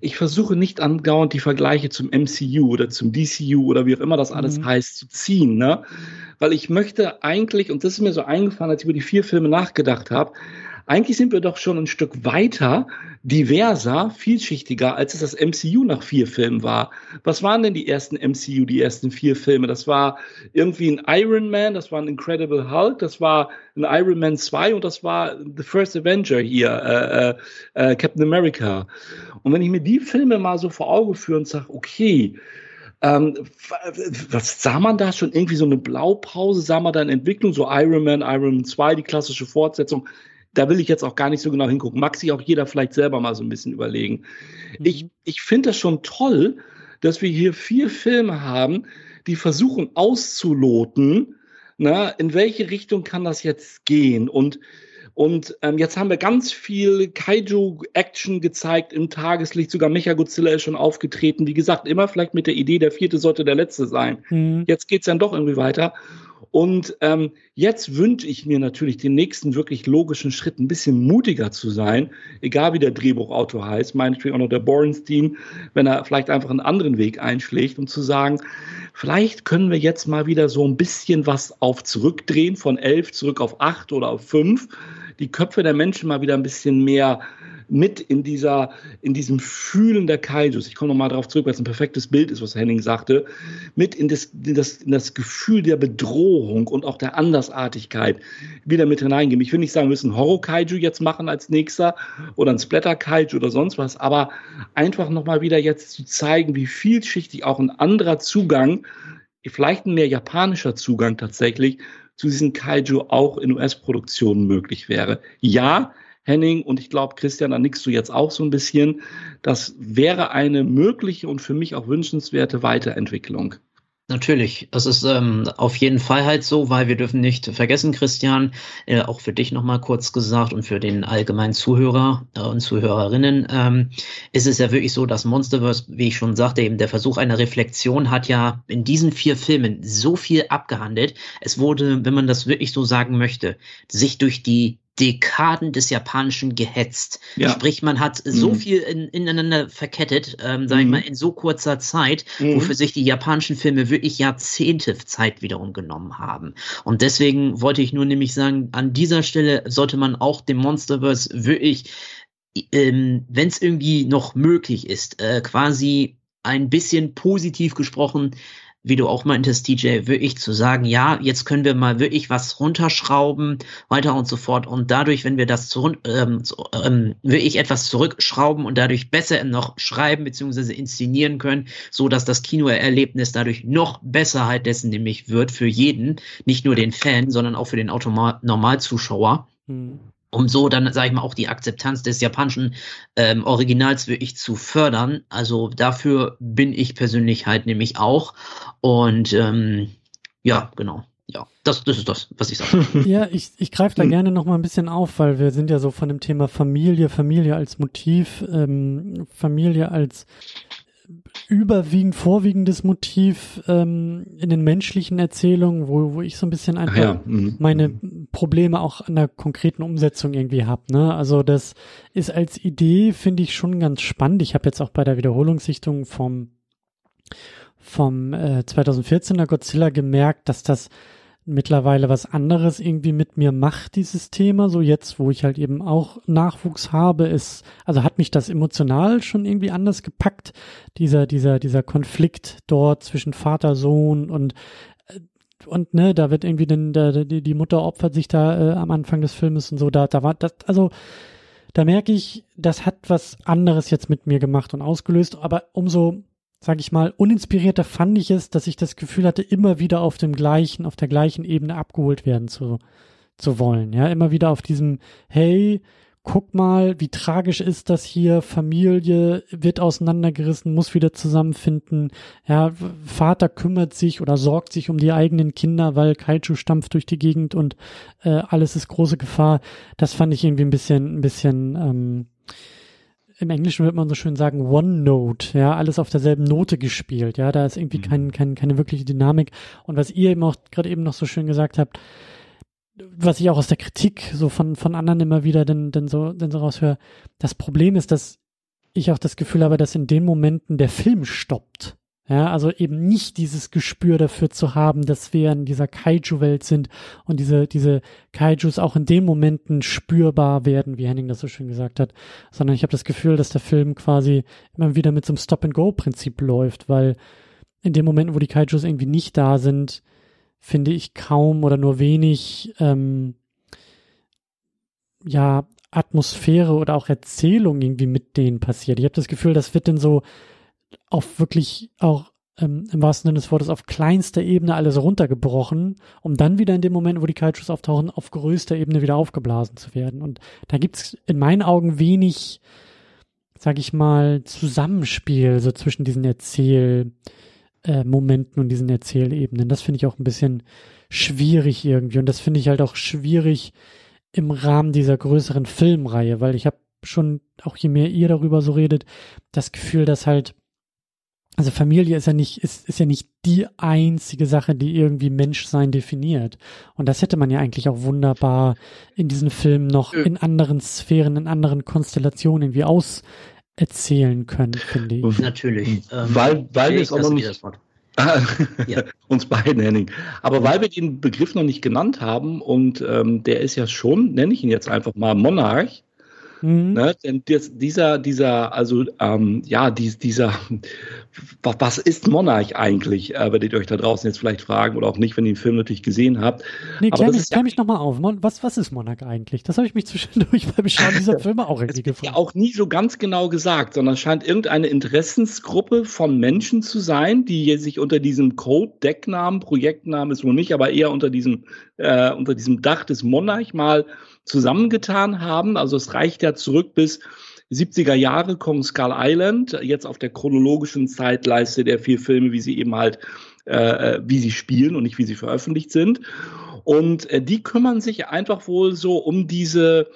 ich versuche nicht andauernd die Vergleiche zum MCU oder zum DCU oder wie auch immer das alles mhm. heißt, zu ziehen, ne? Weil ich möchte eigentlich, und das ist mir so eingefallen, als ich über die vier Filme nachgedacht habe, eigentlich sind wir doch schon ein Stück weiter, diverser, vielschichtiger, als es das MCU nach vier Filmen war. Was waren denn die ersten MCU, die ersten vier Filme? Das war irgendwie ein Iron Man, das war ein Incredible Hulk, das war ein Iron Man 2 und das war The First Avenger hier, äh, äh, äh, Captain America. Und wenn ich mir die Filme mal so vor Augen führe und sage, okay, ähm, was sah man da schon? Irgendwie so eine Blaupause, sah man da in Entwicklung, so Iron Man, Iron Man 2, die klassische Fortsetzung da will ich jetzt auch gar nicht so genau hingucken. Mag sich auch jeder vielleicht selber mal so ein bisschen überlegen. Mhm. Ich, ich finde das schon toll, dass wir hier vier Filme haben, die versuchen auszuloten, na, in welche Richtung kann das jetzt gehen? Und, und ähm, jetzt haben wir ganz viel Kaiju-Action gezeigt im Tageslicht. Sogar Mecha Godzilla ist schon aufgetreten. Wie gesagt, immer vielleicht mit der Idee, der vierte sollte der letzte sein. Mhm. Jetzt geht's dann doch irgendwie weiter. Und ähm, jetzt wünsche ich mir natürlich den nächsten wirklich logischen Schritt, ein bisschen mutiger zu sein, egal wie der Drehbuchautor heißt, meinetwegen auch noch der Borenstein, wenn er vielleicht einfach einen anderen Weg einschlägt, um zu sagen, vielleicht können wir jetzt mal wieder so ein bisschen was auf zurückdrehen, von elf zurück auf acht oder auf fünf, die Köpfe der Menschen mal wieder ein bisschen mehr mit in dieser, in diesem Fühlen der Kaijus. Ich komme nochmal darauf zurück, weil es ein perfektes Bild ist, was Henning sagte, mit in das, in das, in das Gefühl der Bedrohung und auch der Andersartigkeit wieder mit hineingeben. Ich will nicht sagen, wir müssen Horror-Kaiju jetzt machen als nächster oder ein Splatter-Kaiju oder sonst was, aber einfach nochmal wieder jetzt zu zeigen, wie vielschichtig auch ein anderer Zugang, vielleicht ein mehr japanischer Zugang tatsächlich zu diesen Kaiju auch in US-Produktionen möglich wäre. Ja, Henning und ich glaube, Christian, da nickst du jetzt auch so ein bisschen. Das wäre eine mögliche und für mich auch wünschenswerte Weiterentwicklung. Natürlich, es ist ähm, auf jeden Fall halt so, weil wir dürfen nicht vergessen, Christian, äh, auch für dich nochmal kurz gesagt und für den allgemeinen Zuhörer äh, und Zuhörerinnen, ähm, ist es ja wirklich so, dass Monsterverse, wie ich schon sagte, eben der Versuch einer Reflexion hat ja in diesen vier Filmen so viel abgehandelt. Es wurde, wenn man das wirklich so sagen möchte, sich durch die Dekaden des Japanischen gehetzt. Ja. Sprich, man hat so mhm. viel in, ineinander verkettet, ähm, sag mhm. ich mal, in so kurzer Zeit, mhm. wofür sich die japanischen Filme wirklich Jahrzehnte Zeit wiederum genommen haben. Und deswegen wollte ich nur nämlich sagen, an dieser Stelle sollte man auch dem Monsterverse wirklich, ähm, wenn es irgendwie noch möglich ist, äh, quasi ein bisschen positiv gesprochen, wie du auch meintest, DJ, wirklich zu sagen, ja, jetzt können wir mal wirklich was runterschrauben, weiter und so fort. Und dadurch, wenn wir das zu, ähm, zu, ähm, wirklich etwas zurückschrauben und dadurch besser noch schreiben bzw. inszenieren können, so dass das Kinoerlebnis dadurch noch besser halt dessen nämlich wird für jeden, nicht nur den Fan, sondern auch für den Automa Normalzuschauer. Mhm um so dann, sage ich mal, auch die Akzeptanz des japanischen ähm, Originals wirklich zu fördern. Also dafür bin ich persönlich halt nämlich auch. Und ähm, ja, genau. Ja, das, das ist das, was ich sage. Ja, ich, ich greife da hm. gerne noch mal ein bisschen auf, weil wir sind ja so von dem Thema Familie, Familie als Motiv, ähm, Familie als überwiegend vorwiegendes Motiv ähm, in den menschlichen Erzählungen, wo, wo ich so ein bisschen einfach ja. mhm. meine mhm. Probleme auch an der konkreten Umsetzung irgendwie habe. Ne? Also das ist als Idee, finde ich, schon ganz spannend. Ich habe jetzt auch bei der Wiederholungssichtung vom, vom äh, 2014er Godzilla gemerkt, dass das mittlerweile was anderes irgendwie mit mir macht, dieses Thema. So jetzt, wo ich halt eben auch Nachwuchs habe, ist, also hat mich das emotional schon irgendwie anders gepackt. Dieser, dieser, dieser Konflikt dort zwischen Vater, Sohn und äh, und ne, da wird irgendwie der, die, die Mutter opfert sich da äh, am Anfang des Filmes und so, da, da war das, also da merke ich, das hat was anderes jetzt mit mir gemacht und ausgelöst, aber umso sag ich mal, uninspirierter fand ich es, dass ich das Gefühl hatte, immer wieder auf dem gleichen, auf der gleichen Ebene abgeholt werden zu, zu wollen. Ja, immer wieder auf diesem, hey, guck mal, wie tragisch ist das hier, Familie wird auseinandergerissen, muss wieder zusammenfinden, ja, Vater kümmert sich oder sorgt sich um die eigenen Kinder, weil Kaiju stampft durch die Gegend und äh, alles ist große Gefahr. Das fand ich irgendwie ein bisschen, ein bisschen, ähm, im Englischen wird man so schön sagen, One Note, ja, alles auf derselben Note gespielt, ja, da ist irgendwie mhm. kein, kein, keine wirkliche Dynamik. Und was ihr eben auch gerade eben noch so schön gesagt habt, was ich auch aus der Kritik so von, von anderen immer wieder denn, denn so, denn so raushöre, das Problem ist, dass ich auch das Gefühl habe, dass in den Momenten der Film stoppt. Ja, also eben nicht dieses Gespür dafür zu haben, dass wir in dieser Kaiju-Welt sind und diese, diese Kaijus auch in den Momenten spürbar werden, wie Henning das so schön gesagt hat, sondern ich habe das Gefühl, dass der Film quasi immer wieder mit so einem Stop-and-Go-Prinzip läuft, weil in den Momenten, wo die Kaijus irgendwie nicht da sind, finde ich kaum oder nur wenig, ähm, ja, Atmosphäre oder auch Erzählung irgendwie mit denen passiert. Ich habe das Gefühl, das wird dann so auf wirklich auch ähm, im wahrsten Sinne des Wortes auf kleinster Ebene alles runtergebrochen, um dann wieder in dem Moment, wo die Kaijus auftauchen, auf größter Ebene wieder aufgeblasen zu werden. Und da gibt's in meinen Augen wenig, sag ich mal, Zusammenspiel so zwischen diesen Erzählmomenten äh, und diesen Erzählebenen. Das finde ich auch ein bisschen schwierig irgendwie. Und das finde ich halt auch schwierig im Rahmen dieser größeren Filmreihe, weil ich habe schon, auch je mehr ihr darüber so redet, das Gefühl, dass halt also Familie ist ja nicht, ist, ist ja nicht die einzige Sache, die irgendwie Menschsein definiert. Und das hätte man ja eigentlich auch wunderbar in diesen Filmen noch in anderen Sphären, in anderen Konstellationen irgendwie auserzählen können, finde ich. Natürlich. Ähm, weil, weil wir es auch noch nicht. ja. uns beiden, Henning. Aber weil wir den Begriff noch nicht genannt haben und ähm, der ist ja schon, nenne ich ihn jetzt einfach mal Monarch, Mhm. Ne? Denn das, dieser, dieser, also ähm, ja, dies, dieser, was ist Monarch eigentlich, äh, werdet ihr euch da draußen jetzt vielleicht fragen oder auch nicht, wenn ihr den Film natürlich gesehen habt. Nee, klär mich, klär mich nochmal auf. Was, was ist Monarch eigentlich? Das habe ich mich zwischendurch beim Schauen dieser Filme auch irgendwie gefragt. Ja, auch nie so ganz genau gesagt, sondern es scheint irgendeine Interessensgruppe von Menschen zu sein, die sich unter diesem Code-Decknamen, Projektnamen ist wohl nicht, aber eher unter diesem, äh, unter diesem Dach des Monarch mal zusammengetan haben. Also es reicht ja zurück bis 70er Jahre Kong Skull Island, jetzt auf der chronologischen Zeitleiste der vier Filme, wie sie eben halt, äh, äh, wie sie spielen und nicht wie sie veröffentlicht sind. Und äh, die kümmern sich einfach wohl so um diese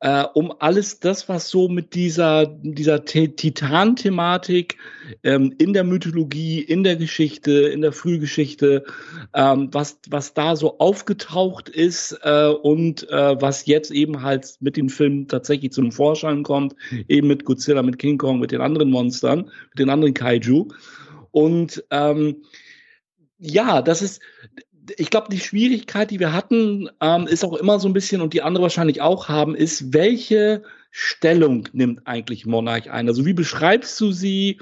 äh, um alles das, was so mit dieser, dieser Titan-Thematik ähm, in der Mythologie, in der Geschichte, in der Frühgeschichte, ähm, was, was da so aufgetaucht ist äh, und äh, was jetzt eben halt mit den Filmen tatsächlich zum Vorschein kommt, eben mit Godzilla, mit King Kong, mit den anderen Monstern, mit den anderen Kaiju. Und ähm, ja, das ist, ich glaube, die Schwierigkeit, die wir hatten, ähm, ist auch immer so ein bisschen, und die andere wahrscheinlich auch haben, ist, welche Stellung nimmt eigentlich Monarch ein? Also wie beschreibst du sie?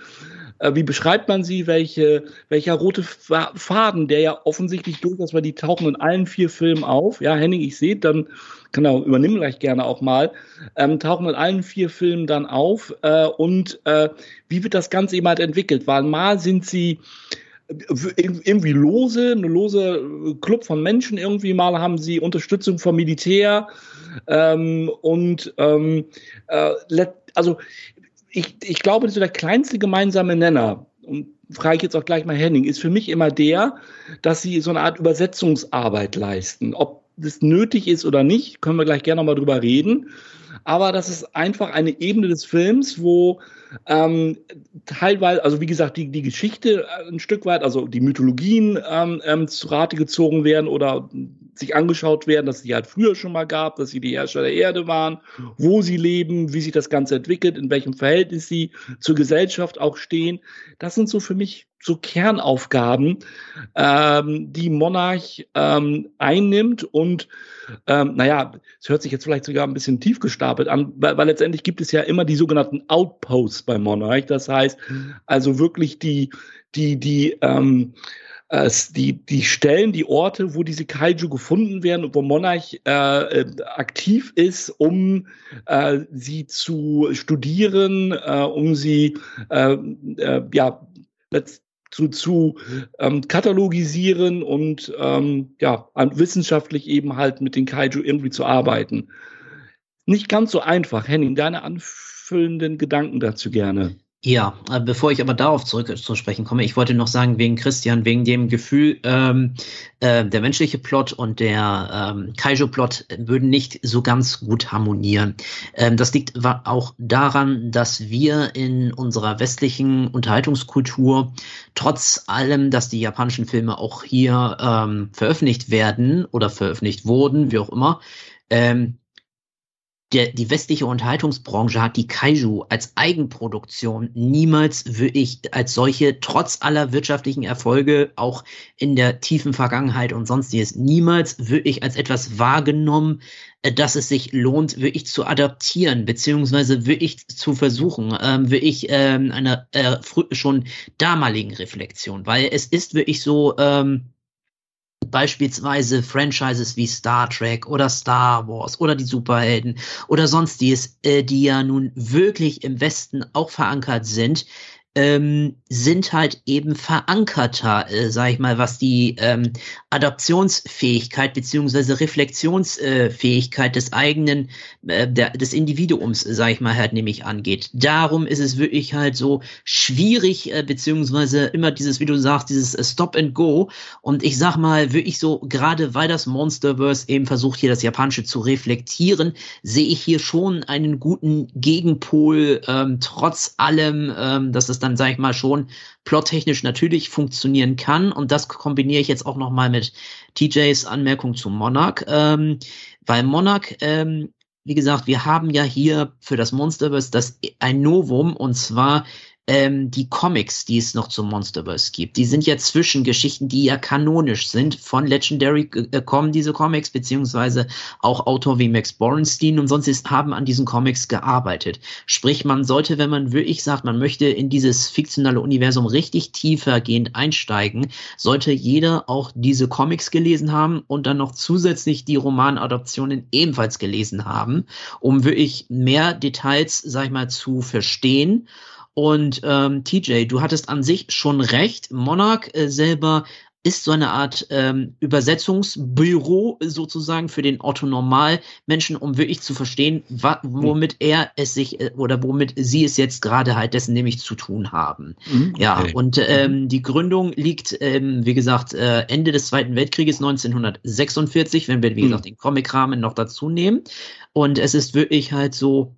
Äh, wie beschreibt man sie? Welche, welcher rote Faden, der ja offensichtlich durchaus, weil die tauchen in allen vier Filmen auf. Ja, Henning, ich sehe, dann genau, übernimm gleich gerne auch mal, ähm, tauchen in allen vier Filmen dann auf. Äh, und äh, wie wird das Ganze eben halt entwickelt? Weil mal sind sie irgendwie lose, eine lose Club von Menschen irgendwie mal haben sie Unterstützung vom Militär ähm, und ähm, äh, also ich, ich glaube, so der kleinste gemeinsame Nenner, und frage ich jetzt auch gleich mal Henning, ist für mich immer der, dass sie so eine Art Übersetzungsarbeit leisten. Ob das nötig ist oder nicht, können wir gleich gerne nochmal drüber reden. Aber das ist einfach eine Ebene des Films, wo ähm, teilweise, also wie gesagt, die, die Geschichte äh, ein Stück weit, also die Mythologien ähm, ähm, zu Rate gezogen werden oder sich angeschaut werden, dass sie halt früher schon mal gab, dass sie die Herrscher der Erde waren, wo sie leben, wie sich das Ganze entwickelt, in welchem Verhältnis sie zur Gesellschaft auch stehen. Das sind so für mich so Kernaufgaben, ähm, die Monarch ähm, einnimmt und ähm, naja, es hört sich jetzt vielleicht sogar ein bisschen tief gestapelt an, weil, weil letztendlich gibt es ja immer die sogenannten Outposts bei Monarch. Das heißt also wirklich die, die, die, ähm, äh, die, die Stellen, die Orte, wo diese Kaiju gefunden werden und wo Monarch äh, äh, aktiv ist, um äh, sie zu studieren, äh, um sie äh, äh, ja, zu, zu ähm, katalogisieren und ähm, ja, wissenschaftlich eben halt mit den Kaiju irgendwie zu arbeiten. Nicht ganz so einfach. Henning, deine anfüllenden Gedanken dazu gerne. Ja, äh, bevor ich aber darauf zurück zu sprechen komme, ich wollte noch sagen, wegen Christian, wegen dem Gefühl, ähm, äh, der menschliche Plot und der ähm, Kaiju-Plot würden nicht so ganz gut harmonieren. Ähm, das liegt auch daran, dass wir in unserer westlichen Unterhaltungskultur, trotz allem, dass die japanischen Filme auch hier ähm, veröffentlicht werden oder veröffentlicht wurden, wie auch immer, ähm, der, die westliche Unterhaltungsbranche hat die Kaiju als Eigenproduktion niemals wirklich als solche, trotz aller wirtschaftlichen Erfolge, auch in der tiefen Vergangenheit und sonstiges, niemals wirklich als etwas wahrgenommen, äh, dass es sich lohnt, wirklich zu adaptieren, beziehungsweise wirklich zu versuchen, ähm, wirklich ähm, einer äh, schon damaligen Reflexion, weil es ist wirklich so, ähm, beispielsweise Franchises wie Star Trek oder Star Wars oder die Superhelden oder sonstiges, äh, die ja nun wirklich im Westen auch verankert sind, ähm, sind halt eben verankerter, äh, sag ich mal, was die ähm, Adaptionsfähigkeit beziehungsweise Reflexionsfähigkeit des eigenen, äh, der, des Individuums, sag ich mal, halt nämlich angeht. Darum ist es wirklich halt so schwierig, äh, beziehungsweise immer dieses, wie du sagst, dieses äh, Stop and Go. Und ich sag mal, wirklich so, gerade weil das Monsterverse eben versucht, hier das Japanische zu reflektieren, sehe ich hier schon einen guten Gegenpol, ähm, trotz allem, ähm, dass es dann, sag ich mal, schon plottechnisch natürlich funktionieren kann. Und das kombiniere ich jetzt auch nochmal mit TJs Anmerkung zu Monarch, ähm, weil Monarch, ähm, wie gesagt, wir haben ja hier für das Monsterverse das ein Novum und zwar ähm, die Comics, die es noch zum Monsterverse gibt, die sind ja Zwischengeschichten, die ja kanonisch sind. Von Legendary äh, kommen diese Comics, beziehungsweise auch Autor wie Max Borenstein und sonst ist, haben an diesen Comics gearbeitet. Sprich, man sollte, wenn man wirklich sagt, man möchte in dieses fiktionale Universum richtig tiefergehend einsteigen, sollte jeder auch diese Comics gelesen haben und dann noch zusätzlich die Romanadoptionen ebenfalls gelesen haben, um wirklich mehr Details, sag ich mal, zu verstehen. Und ähm, TJ, du hattest an sich schon recht. Monarch äh, selber ist so eine Art ähm, Übersetzungsbüro sozusagen für den Otto-Normal-Menschen, um wirklich zu verstehen, womit er es sich äh, oder womit sie es jetzt gerade halt dessen nämlich zu tun haben. Mhm, okay. Ja, und ähm, die Gründung liegt, ähm, wie gesagt, äh, Ende des Zweiten Weltkrieges 1946, wenn wir, wie mhm. gesagt, den Comic-Rahmen noch dazu nehmen. Und es ist wirklich halt so,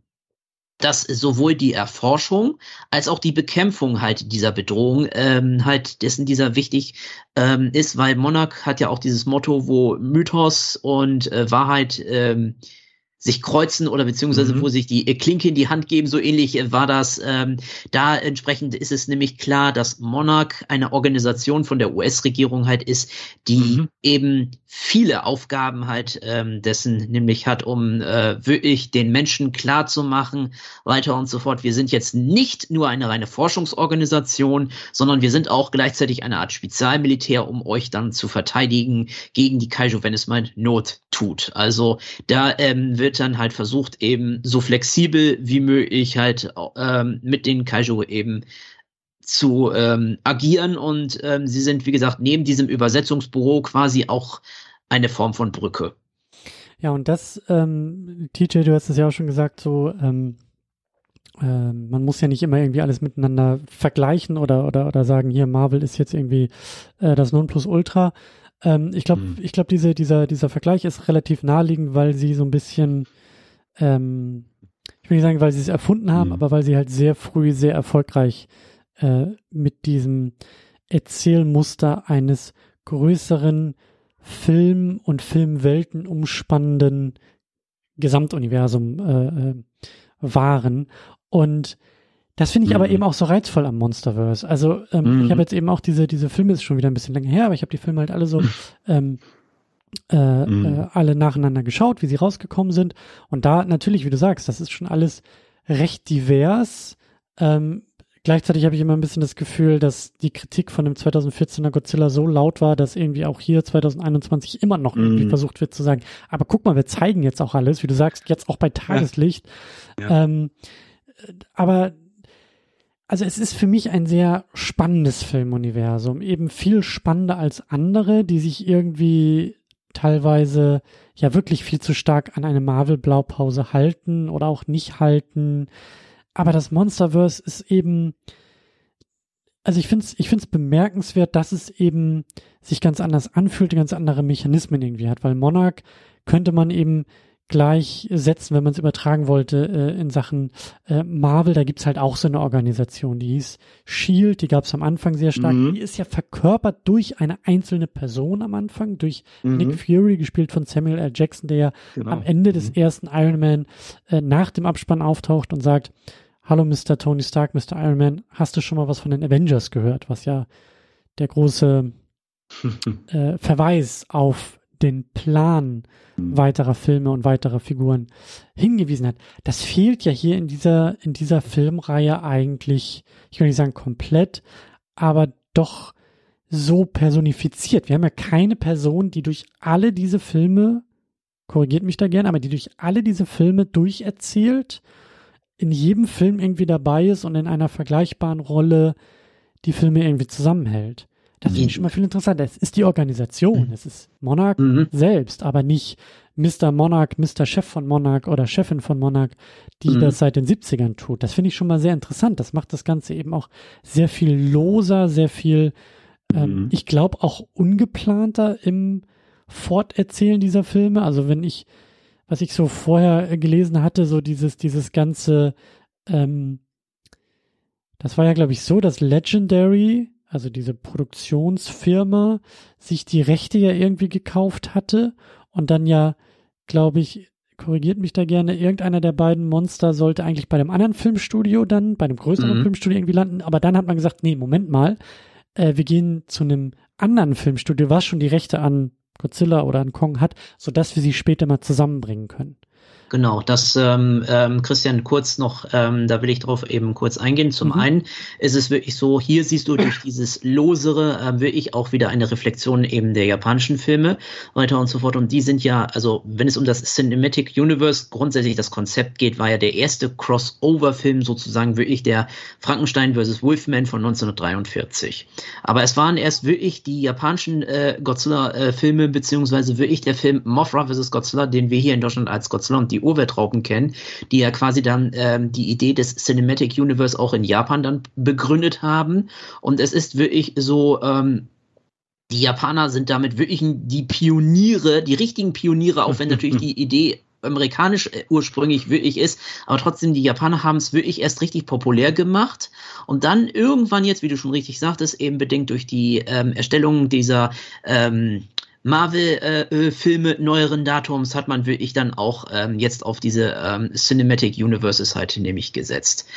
dass sowohl die Erforschung als auch die Bekämpfung halt dieser Bedrohung ähm, halt dessen dieser wichtig ähm, ist, weil Monarch hat ja auch dieses Motto, wo Mythos und äh, Wahrheit ähm, sich kreuzen oder beziehungsweise mhm. wo sich die Klinke in die Hand geben, so ähnlich äh, war das. Ähm, da entsprechend ist es nämlich klar, dass Monarch eine Organisation von der US-Regierung halt ist, die mhm. eben viele Aufgaben halt ähm, dessen nämlich hat, um äh, wirklich den Menschen klar zu machen, weiter und so fort. Wir sind jetzt nicht nur eine reine Forschungsorganisation, sondern wir sind auch gleichzeitig eine Art Spezialmilitär, um euch dann zu verteidigen gegen die Kaiju, wenn es mal Not tut. Also da ähm, wird dann halt versucht, eben so flexibel wie möglich halt ähm, mit den Kaiju eben zu ähm, agieren und ähm, sie sind, wie gesagt, neben diesem Übersetzungsbüro quasi auch eine Form von Brücke. Ja, und das, ähm, TJ, du hast es ja auch schon gesagt, so, ähm, äh, man muss ja nicht immer irgendwie alles miteinander vergleichen oder, oder, oder sagen, hier, Marvel ist jetzt irgendwie äh, das Nonplusultra. Ähm, ich glaube, mhm. ich glaube, diese, dieser, dieser Vergleich ist relativ naheliegend, weil sie so ein bisschen, ähm, ich will nicht sagen, weil sie es erfunden haben, mhm. aber weil sie halt sehr früh sehr erfolgreich äh, mit diesem Erzählmuster eines größeren Film- und Filmwelten umspannenden Gesamtuniversum äh, äh, waren. Und das finde ich mhm. aber eben auch so reizvoll am Monsterverse. Also ähm, mhm. ich habe jetzt eben auch diese, diese Filme, ist schon wieder ein bisschen länger her, aber ich habe die Filme halt alle so ähm, äh, mhm. äh, alle nacheinander geschaut, wie sie rausgekommen sind. Und da natürlich, wie du sagst, das ist schon alles recht divers. Ähm, Gleichzeitig habe ich immer ein bisschen das Gefühl, dass die Kritik von dem 2014er Godzilla so laut war, dass irgendwie auch hier 2021 immer noch irgendwie mm. versucht wird zu sagen, aber guck mal, wir zeigen jetzt auch alles, wie du sagst, jetzt auch bei Tageslicht. Ja. Ja. Ähm, aber also es ist für mich ein sehr spannendes Filmuniversum, eben viel spannender als andere, die sich irgendwie teilweise ja wirklich viel zu stark an eine Marvel-Blaupause halten oder auch nicht halten. Aber das Monsterverse ist eben, also ich finde es ich find's bemerkenswert, dass es eben sich ganz anders anfühlt, ganz andere Mechanismen irgendwie hat, weil Monarch könnte man eben gleichsetzen, wenn man es übertragen wollte äh, in Sachen äh, Marvel. Da gibt's halt auch so eine Organisation, die hieß Shield, die gab's am Anfang sehr stark. Mhm. Die ist ja verkörpert durch eine einzelne Person am Anfang, durch mhm. Nick Fury, gespielt von Samuel L. Jackson, der ja genau. am Ende des mhm. ersten Iron Man äh, nach dem Abspann auftaucht und sagt, Hallo Mr. Tony Stark, Mr. Iron Man, hast du schon mal was von den Avengers gehört, was ja der große äh, Verweis auf den Plan mhm. weiterer Filme und weiterer Figuren hingewiesen hat. Das fehlt ja hier in dieser, in dieser Filmreihe eigentlich, ich will nicht sagen komplett, aber doch so personifiziert. Wir haben ja keine Person, die durch alle diese Filme, korrigiert mich da gern, aber die durch alle diese Filme durcherzählt in jedem Film irgendwie dabei ist und in einer vergleichbaren Rolle die Filme irgendwie zusammenhält. Das finde ich schon mal viel interessanter. Es ist die Organisation, mhm. es ist Monarch mhm. selbst, aber nicht Mr. Monarch, Mr. Chef von Monarch oder Chefin von Monarch, die mhm. das seit den 70ern tut. Das finde ich schon mal sehr interessant. Das macht das Ganze eben auch sehr viel loser, sehr viel, ähm, mhm. ich glaube auch ungeplanter im Forterzählen dieser Filme. Also wenn ich was ich so vorher gelesen hatte, so dieses, dieses ganze, ähm, das war ja, glaube ich, so, dass Legendary, also diese Produktionsfirma, sich die Rechte ja irgendwie gekauft hatte und dann ja, glaube ich, korrigiert mich da gerne, irgendeiner der beiden Monster sollte eigentlich bei dem anderen Filmstudio dann, bei dem größeren mhm. Filmstudio irgendwie landen, aber dann hat man gesagt, nee, Moment mal, äh, wir gehen zu einem anderen Filmstudio, was schon die Rechte an Godzilla oder an Kong hat, sodass wir sie später mal zusammenbringen können. Genau, das ähm, ähm, Christian kurz noch, ähm, da will ich drauf eben kurz eingehen. Zum mhm. einen ist es wirklich so, hier siehst du durch dieses losere äh, wirklich auch wieder eine Reflexion eben der japanischen Filme weiter und so fort. Und die sind ja, also wenn es um das Cinematic Universe grundsätzlich das Konzept geht, war ja der erste Crossover-Film sozusagen wirklich der Frankenstein vs. Wolfman von 1943. Aber es waren erst wirklich die japanischen äh, Godzilla-Filme beziehungsweise wirklich der Film Mothra vs. Godzilla, den wir hier in Deutschland als Godzilla und die die Urweltraupen kennen, die ja quasi dann ähm, die Idee des Cinematic Universe auch in Japan dann begründet haben. Und es ist wirklich so, ähm, die Japaner sind damit wirklich die Pioniere, die richtigen Pioniere, auch wenn natürlich die Idee amerikanisch äh, ursprünglich wirklich ist, aber trotzdem die Japaner haben es wirklich erst richtig populär gemacht und dann irgendwann jetzt, wie du schon richtig sagtest, eben bedingt durch die ähm, Erstellung dieser ähm, Marvel-Filme äh, neueren Datums hat man wirklich dann auch ähm, jetzt auf diese ähm, Cinematic Universes halt nämlich gesetzt.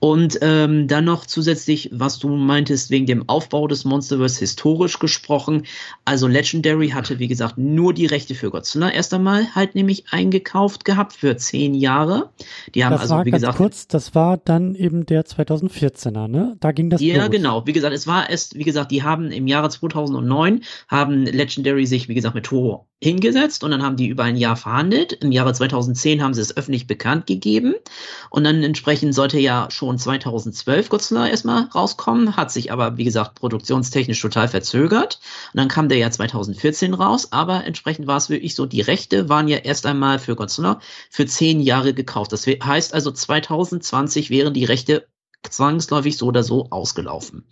Und ähm, dann noch zusätzlich, was du meintest, wegen dem Aufbau des Monsterverse historisch gesprochen. Also Legendary hatte, wie gesagt, nur die Rechte für Godzilla erst einmal halt nämlich eingekauft gehabt für zehn Jahre. Die haben das also, war wie ganz gesagt. kurz, das war dann eben der 2014er, ne? Da ging das Ja, los. genau. Wie gesagt, es war erst, wie gesagt, die haben im Jahre 2009 haben Legendary sich, wie gesagt, mit Toho hingesetzt und dann haben die über ein Jahr verhandelt. Im Jahre 2010 haben sie es öffentlich bekannt gegeben und dann entsprechend sollte ja schon 2012 Godzilla erstmal rauskommen, hat sich aber, wie gesagt, produktionstechnisch total verzögert und dann kam der ja 2014 raus, aber entsprechend war es wirklich so, die Rechte waren ja erst einmal für Godzilla für zehn Jahre gekauft. Das heißt also 2020 wären die Rechte zwangsläufig so oder so ausgelaufen.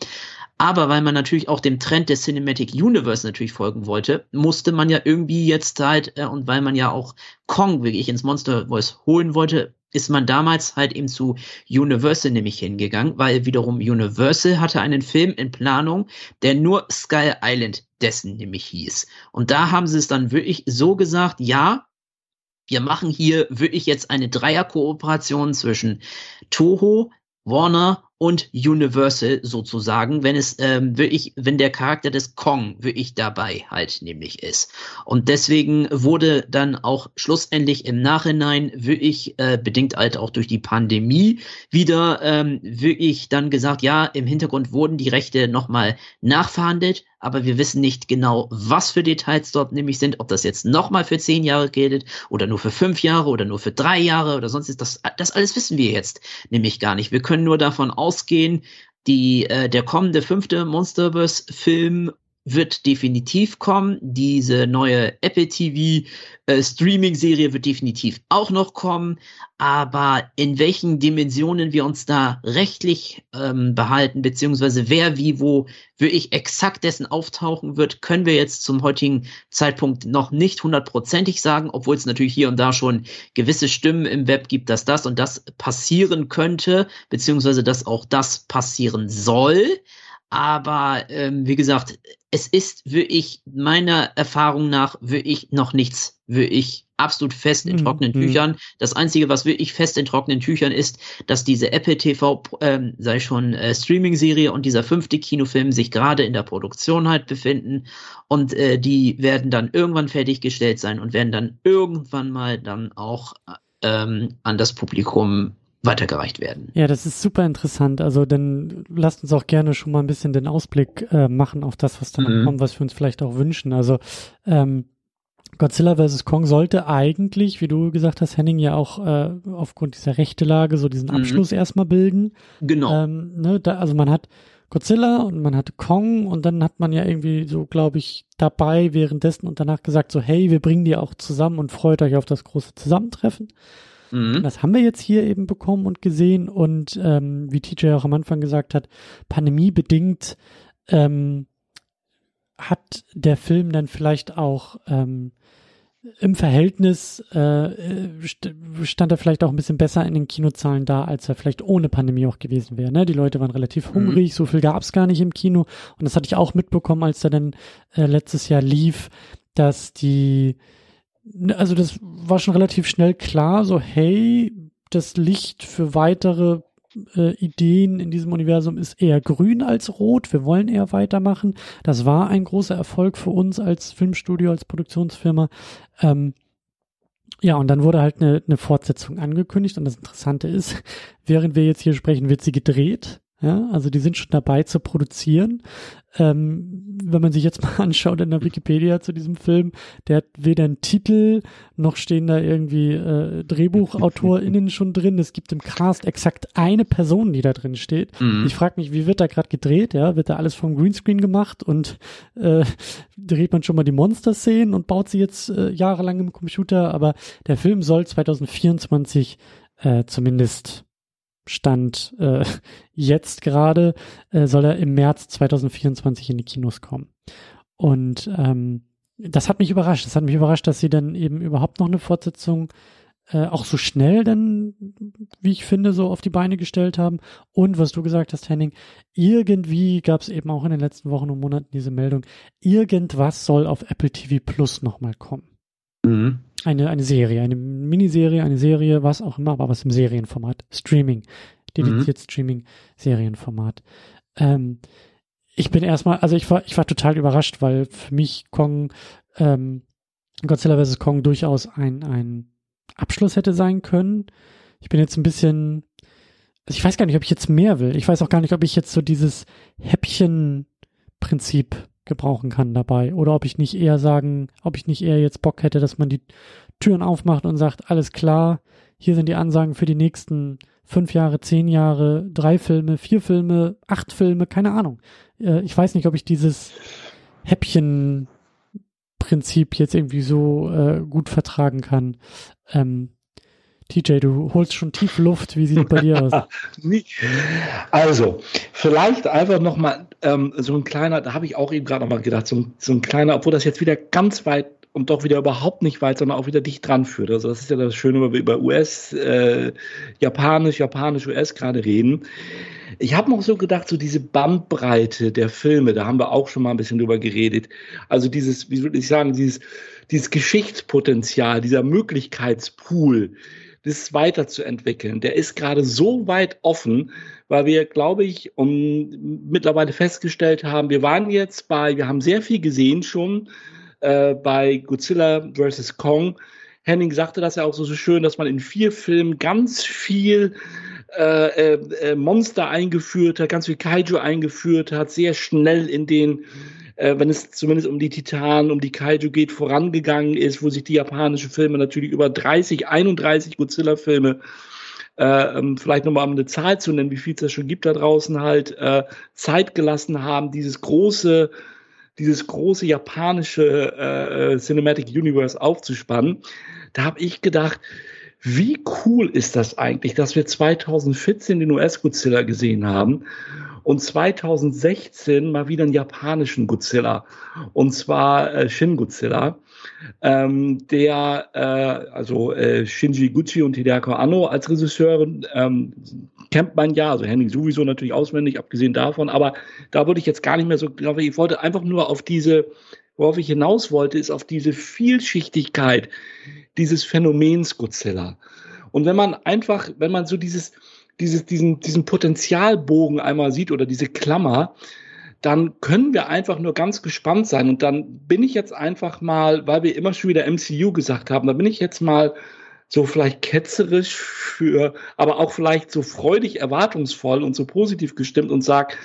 Aber weil man natürlich auch dem Trend der Cinematic Universe natürlich folgen wollte, musste man ja irgendwie jetzt halt, äh, und weil man ja auch Kong wirklich ins Monster Voice holen wollte, ist man damals halt eben zu Universal nämlich hingegangen, weil wiederum Universal hatte einen Film in Planung, der nur Skull Island dessen nämlich hieß. Und da haben sie es dann wirklich so gesagt, ja, wir machen hier wirklich jetzt eine Dreierkooperation zwischen Toho, Warner und Universal sozusagen, wenn es ähm, wirklich, wenn der Charakter des Kong wirklich dabei halt nämlich ist. Und deswegen wurde dann auch schlussendlich im Nachhinein wirklich, äh, bedingt halt auch durch die Pandemie, wieder ähm, wirklich dann gesagt, ja, im Hintergrund wurden die Rechte nochmal nachverhandelt, aber wir wissen nicht genau, was für Details dort nämlich sind, ob das jetzt nochmal für zehn Jahre gilt oder nur für fünf Jahre oder nur für drei Jahre oder sonst ist das, das alles wissen wir jetzt nämlich gar nicht. Wir können nur davon aus ausgehen, die, äh, der kommende fünfte Monsterverse-Film wird definitiv kommen. Diese neue Apple TV äh, Streaming-Serie wird definitiv auch noch kommen. Aber in welchen Dimensionen wir uns da rechtlich ähm, behalten, beziehungsweise wer wie wo wirklich exakt dessen auftauchen wird, können wir jetzt zum heutigen Zeitpunkt noch nicht hundertprozentig sagen, obwohl es natürlich hier und da schon gewisse Stimmen im Web gibt, dass das und das passieren könnte, beziehungsweise dass auch das passieren soll. Aber ähm, wie gesagt, es ist wirklich meiner Erfahrung nach wirklich noch nichts wirklich absolut fest in mhm, trockenen mhm. Tüchern. Das Einzige, was wirklich fest in trockenen Tüchern ist, dass diese Apple TV, ähm, sei schon äh, Streaming-Serie und dieser fünfte Kinofilm sich gerade in der Produktion halt befinden und äh, die werden dann irgendwann fertiggestellt sein und werden dann irgendwann mal dann auch ähm, an das Publikum weitergereicht werden. Ja, das ist super interessant. Also dann lasst uns auch gerne schon mal ein bisschen den Ausblick äh, machen auf das, was da mhm. kommt, was wir uns vielleicht auch wünschen. Also ähm, Godzilla vs. Kong sollte eigentlich, wie du gesagt hast, Henning, ja auch äh, aufgrund dieser Rechtelage so diesen mhm. Abschluss mhm. erstmal bilden. Genau. Ähm, ne, da, also man hat Godzilla und man hatte Kong und dann hat man ja irgendwie so, glaube ich, dabei währenddessen und danach gesagt so, hey, wir bringen die auch zusammen und freut euch auf das große Zusammentreffen. Mhm. Das haben wir jetzt hier eben bekommen und gesehen und ähm, wie TJ auch am Anfang gesagt hat, pandemiebedingt ähm, hat der Film dann vielleicht auch ähm, im Verhältnis äh, stand er vielleicht auch ein bisschen besser in den Kinozahlen da, als er vielleicht ohne Pandemie auch gewesen wäre. Ne? Die Leute waren relativ mhm. hungrig, mhm. so viel gab es gar nicht im Kino. Und das hatte ich auch mitbekommen, als er dann äh, letztes Jahr lief, dass die Also das war schon relativ schnell klar, so hey, das Licht für weitere äh, Ideen in diesem Universum ist eher grün als rot. Wir wollen eher weitermachen. Das war ein großer Erfolg für uns als Filmstudio, als Produktionsfirma. Ähm, ja, und dann wurde halt eine, eine Fortsetzung angekündigt. Und das Interessante ist, während wir jetzt hier sprechen, wird sie gedreht. Ja, also die sind schon dabei zu produzieren. Ähm, wenn man sich jetzt mal anschaut in der Wikipedia zu diesem Film, der hat weder einen Titel noch stehen da irgendwie äh, DrehbuchautorInnen schon drin. Es gibt im Cast exakt eine Person, die da drin steht. Mhm. Ich frage mich, wie wird da gerade gedreht? Ja, wird da alles vom Greenscreen gemacht und äh, dreht man schon mal die Monster-Szenen und baut sie jetzt äh, jahrelang im Computer? Aber der Film soll 2024 äh, zumindest Stand äh, jetzt gerade, äh, soll er im März 2024 in die Kinos kommen. Und ähm, das hat mich überrascht. Das hat mich überrascht, dass sie dann eben überhaupt noch eine Fortsetzung äh, auch so schnell dann, wie ich finde, so auf die Beine gestellt haben. Und was du gesagt hast, Henning, irgendwie gab es eben auch in den letzten Wochen und Monaten diese Meldung, irgendwas soll auf Apple TV Plus nochmal kommen. Mhm. Eine, eine Serie, eine Miniserie, eine Serie, was auch immer, aber was im Serienformat. Streaming. Dediziert mhm. Streaming-Serienformat. Ähm, ich bin erstmal, also ich war, ich war total überrascht, weil für mich Kong, ähm, Godzilla vs. Kong durchaus ein, ein Abschluss hätte sein können. Ich bin jetzt ein bisschen, also ich weiß gar nicht, ob ich jetzt mehr will. Ich weiß auch gar nicht, ob ich jetzt so dieses Häppchen-Prinzip gebrauchen kann dabei. Oder ob ich nicht eher sagen, ob ich nicht eher jetzt Bock hätte, dass man die Türen aufmacht und sagt, alles klar, hier sind die Ansagen für die nächsten fünf Jahre, zehn Jahre, drei Filme, vier Filme, acht Filme, keine Ahnung. Äh, ich weiß nicht, ob ich dieses Häppchen-Prinzip jetzt irgendwie so äh, gut vertragen kann. Ähm, TJ, du holst schon tief Luft. Wie sieht es bei dir aus? also, vielleicht einfach nochmal ähm, so ein kleiner, da habe ich auch eben gerade nochmal gedacht, so, so ein kleiner, obwohl das jetzt wieder ganz weit und doch wieder überhaupt nicht weit, sondern auch wieder dicht dran führt. Also das ist ja das Schöne, wenn wir über US, äh, Japanisch, Japanisch, US gerade reden. Ich habe noch so gedacht, so diese Bandbreite der Filme, da haben wir auch schon mal ein bisschen drüber geredet. Also dieses, wie soll ich sagen, dieses, dieses Geschichtspotenzial, dieser Möglichkeitspool, das weiterzuentwickeln. Der ist gerade so weit offen, weil wir, glaube ich, um, mittlerweile festgestellt haben, wir waren jetzt bei, wir haben sehr viel gesehen schon äh, bei Godzilla vs. Kong. Henning sagte das ja auch so, so schön, dass man in vier Filmen ganz viel äh, äh, äh Monster eingeführt hat, ganz viel Kaiju eingeführt hat, sehr schnell in den äh, wenn es zumindest um die Titanen, um die Kaiju geht, vorangegangen ist, wo sich die japanischen Filme natürlich über 30, 31 Godzilla-Filme äh, ähm, vielleicht nochmal um eine Zahl zu nennen, wie viel es da schon gibt da draußen halt, äh, Zeit gelassen haben, dieses große, dieses große japanische äh, Cinematic Universe aufzuspannen. Da habe ich gedacht, wie cool ist das eigentlich, dass wir 2014 den US-Godzilla gesehen haben und 2016 mal wieder einen japanischen Godzilla und zwar äh, Shin Godzilla. Ähm, der, äh, also äh, Shinji Gucci und Hideako Anno als Regisseurin ähm, kennt man ja, also Henning sowieso natürlich auswendig, abgesehen davon, aber da würde ich jetzt gar nicht mehr so, glaube ich, wollte einfach nur auf diese, worauf ich hinaus wollte, ist auf diese Vielschichtigkeit dieses Phänomens Godzilla. Und wenn man einfach, wenn man so dieses, dieses, diesen, diesen Potenzialbogen einmal sieht oder diese Klammer, dann können wir einfach nur ganz gespannt sein. Und dann bin ich jetzt einfach mal, weil wir immer schon wieder MCU gesagt haben, da bin ich jetzt mal so vielleicht ketzerisch für, aber auch vielleicht so freudig erwartungsvoll und so positiv gestimmt und sag,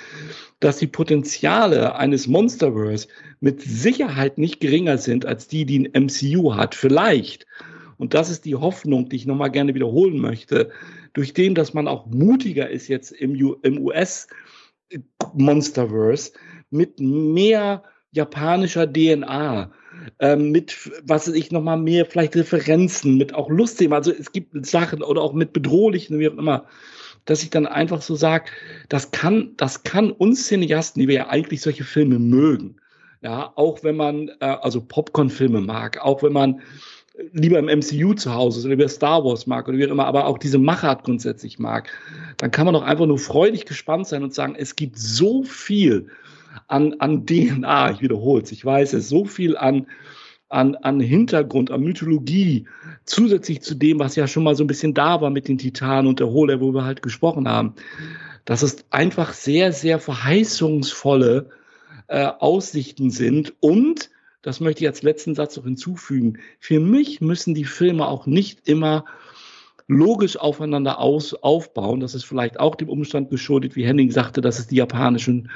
dass die Potenziale eines Monsterverse mit Sicherheit nicht geringer sind als die, die ein MCU hat. Vielleicht. Und das ist die Hoffnung, die ich nochmal gerne wiederholen möchte, durch den, dass man auch mutiger ist jetzt im, im US-Monsterverse mit mehr japanischer DNA, ähm, mit, was weiß ich, nochmal mehr vielleicht Referenzen, mit auch lustigen, also es gibt Sachen oder auch mit bedrohlichen, wie auch immer, dass ich dann einfach so sage, das kann, das kann uns Cineasten, die wir ja eigentlich solche Filme mögen, ja, auch wenn man, äh, also Popcorn-Filme mag, auch wenn man lieber im MCU zu Hause ist oder lieber Star Wars mag oder wie auch immer, aber auch diese Machart grundsätzlich mag, dann kann man doch einfach nur freudig gespannt sein und sagen, es gibt so viel an, an DNA, ich wiederhole es, ich weiß es, so viel an, an, an Hintergrund, an Mythologie, zusätzlich zu dem, was ja schon mal so ein bisschen da war mit den Titanen und der Hohle, wo wir halt gesprochen haben. Dass es einfach sehr, sehr verheißungsvolle äh, Aussichten sind und das möchte ich als letzten Satz noch hinzufügen. Für mich müssen die Filme auch nicht immer logisch aufeinander aus, aufbauen. Das ist vielleicht auch dem Umstand geschuldet, wie Henning sagte, dass es die japanischen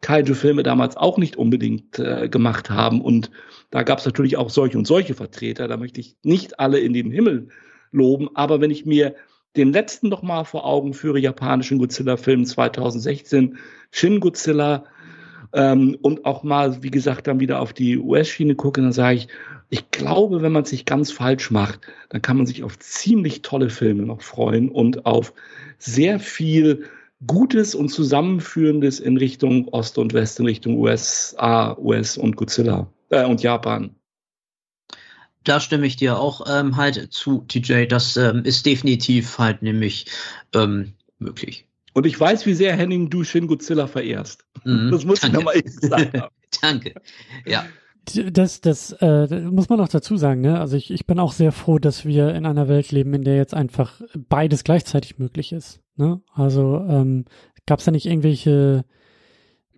Kaiju-Filme damals auch nicht unbedingt äh, gemacht haben. Und da gab es natürlich auch solche und solche Vertreter. Da möchte ich nicht alle in den Himmel loben. Aber wenn ich mir den letzten noch mal vor Augen führe, japanischen Godzilla-Film 2016, Shin Godzilla, ähm, und auch mal, wie gesagt, dann wieder auf die US-Schiene gucke, dann sage ich, ich glaube, wenn man sich ganz falsch macht, dann kann man sich auf ziemlich tolle Filme noch freuen und auf sehr viel Gutes und Zusammenführendes in Richtung Ost und West, in Richtung USA, US und Godzilla äh, und Japan. Da stimme ich dir auch ähm, halt zu, TJ. Das ähm, ist definitiv halt nämlich ähm, möglich. Und ich weiß, wie sehr Henning du Shin Godzilla verehrst. Mhm, das muss danke. ich nochmal gesagt haben. danke. Ja. Das, das äh, muss man auch dazu sagen, ne? Also ich, ich bin auch sehr froh, dass wir in einer Welt leben, in der jetzt einfach beides gleichzeitig möglich ist. Ne? Also ähm, gab es da nicht irgendwelche,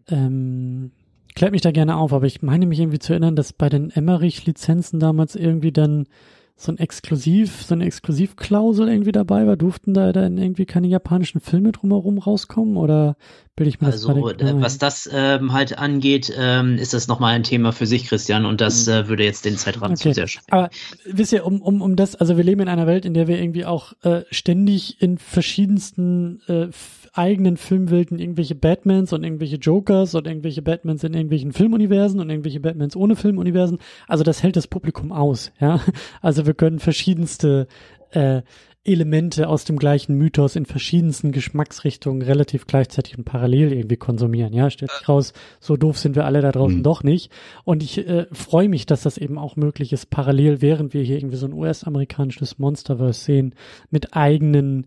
ähm, klärt mich da gerne auf, aber ich meine mich irgendwie zu erinnern, dass bei den Emmerich-Lizenzen damals irgendwie dann so ein Exklusiv, so eine Exklusivklausel irgendwie dabei war? Durften da dann irgendwie keine japanischen Filme drumherum rauskommen oder bilde ich mir das Also äh, was das ähm, halt angeht, ähm, ist das nochmal ein Thema für sich, Christian, und das mhm. äh, würde jetzt den Zeitrahmen okay. zu sehr sprengen. Aber wisst ihr, um, um, um das, also wir leben in einer Welt, in der wir irgendwie auch äh, ständig in verschiedensten äh, eigenen Filmwelten irgendwelche Batmans und irgendwelche Jokers und irgendwelche Batmans in irgendwelchen Filmuniversen und irgendwelche Batmans ohne Filmuniversen. Also das hält das Publikum aus, ja. Also wir können verschiedenste äh, Elemente aus dem gleichen Mythos in verschiedensten Geschmacksrichtungen relativ gleichzeitig und parallel irgendwie konsumieren. Ja, stellt sich raus, so doof sind wir alle da draußen mhm. doch nicht. Und ich äh, freue mich, dass das eben auch möglich ist, parallel, während wir hier irgendwie so ein US-amerikanisches Monsterverse sehen, mit eigenen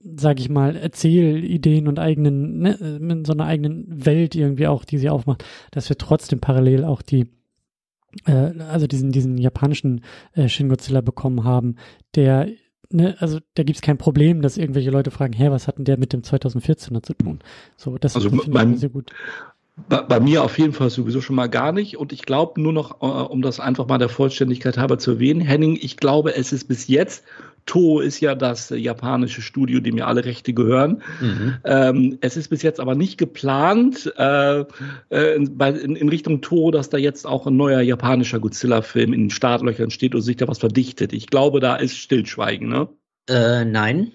sag ich mal, Erzählideen und eigenen, ne, mit so einer eigenen Welt irgendwie auch, die sie aufmacht, dass wir trotzdem parallel auch die, äh, also diesen, diesen japanischen äh, Shin Godzilla bekommen haben, der, ne, also da gibt's kein Problem, dass irgendwelche Leute fragen, hä, was hat denn der mit dem 2014er zu tun? So, das also finde ich sehr gut. Bei, bei, mir auf jeden Fall sowieso schon mal gar nicht. Und ich glaube nur noch, äh, um das einfach mal der Vollständigkeit halber zu erwähnen, Henning, ich glaube, es ist bis jetzt Toho ist ja das japanische Studio, dem ja alle Rechte gehören. Mhm. Ähm, es ist bis jetzt aber nicht geplant äh, äh in, in, in, Richtung Toho, dass da jetzt auch ein neuer japanischer Godzilla-Film in den Startlöchern steht und sich da was verdichtet. Ich glaube, da ist Stillschweigen, ne? Äh, nein.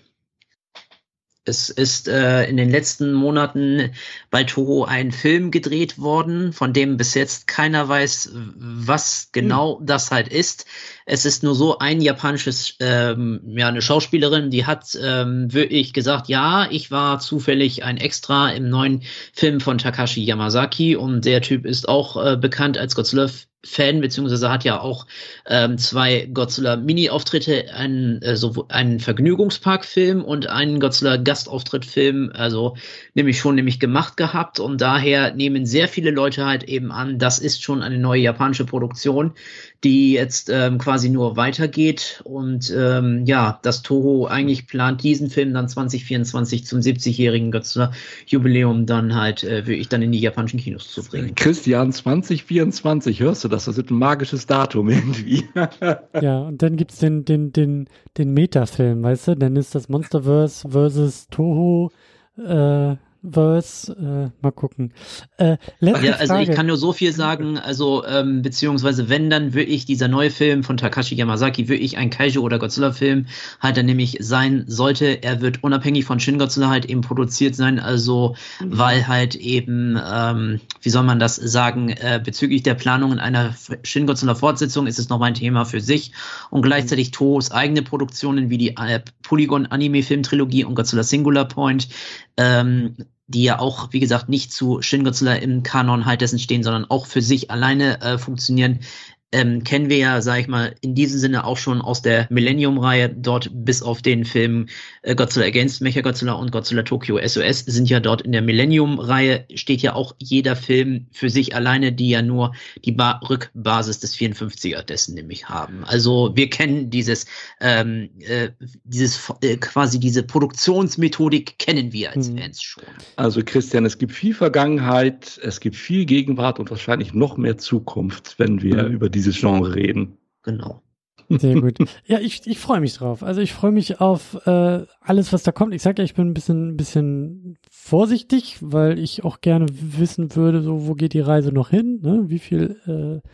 Es ist äh, in den letzten Monaten bei Toho ein Film gedreht worden, von dem bis jetzt keiner weiß, was genau hm. das halt ist. Es ist nur so ein japanisches, ähm, ja, eine Schauspielerin, die hat ähm, wirklich gesagt, ja, ich war zufällig ein Extra im neuen Film von Takashi Yamazaki und der Typ ist auch äh, bekannt als Godzilla Fan, beziehungsweise hat ja auch ähm, zwei Godzilla-Mini-Auftritte, einen, äh, so, einen Vergnügungspark-Film und einen Godzilla-Gastauftritt-Film, also nämlich schon nämlich gemacht gehabt. Und daher nehmen sehr viele Leute halt eben an, das ist schon eine neue japanische Produktion, die jetzt ähm, quasi nur weitergeht. Und ähm, ja, das Toho eigentlich plant, diesen Film dann 2024 zum 70-jährigen Godzilla-Jubiläum dann halt äh, wirklich dann in die japanischen Kinos zu bringen. Christian, 2024, hörst du das? Das ist ein magisches Datum irgendwie. ja, und dann gibt's den, den, den, den Meta-Film, weißt du? Dann ist das Monsterverse versus Toho äh, Verse, äh, mal gucken. Äh, letzte ja, also Frage. ich kann nur so viel sagen, also ähm, beziehungsweise wenn dann wirklich dieser neue Film von Takashi Yamazaki wirklich ein Kaiju oder Godzilla Film halt dann nämlich sein sollte, er wird unabhängig von Shin Godzilla halt eben produziert sein, also mhm. weil halt eben, ähm, wie soll man das sagen, äh, bezüglich der Planung in einer Shin Godzilla Fortsetzung ist es nochmal ein Thema für sich und gleichzeitig Toos eigene Produktionen wie die äh, Polygon Anime Film Trilogie und Godzilla Singular Point ähm, die ja auch, wie gesagt, nicht zu Shin Godzilla im Kanon halt dessen stehen, sondern auch für sich alleine äh, funktionieren, ähm, kennen wir ja, sag ich mal, in diesem Sinne auch schon aus der Millennium-Reihe. Dort bis auf den Film äh, Godzilla Against Mechagodzilla und Godzilla Tokyo SOS sind ja dort in der Millennium-Reihe steht ja auch jeder Film für sich alleine, die ja nur die ba Rückbasis des 54er dessen nämlich haben. Also wir kennen dieses, ähm, äh, dieses äh, quasi diese Produktionsmethodik kennen wir als hm. Fans schon. Also Christian, es gibt viel Vergangenheit, es gibt viel Gegenwart und wahrscheinlich noch mehr Zukunft, wenn wir mhm. über dieses Genre reden. Genau. Sehr gut. Ja, ich, ich freue mich drauf. Also ich freue mich auf äh, alles, was da kommt. Ich sage ja, ich bin ein bisschen, bisschen vorsichtig, weil ich auch gerne wissen würde, so wo geht die Reise noch hin? Ne? Wie viel äh,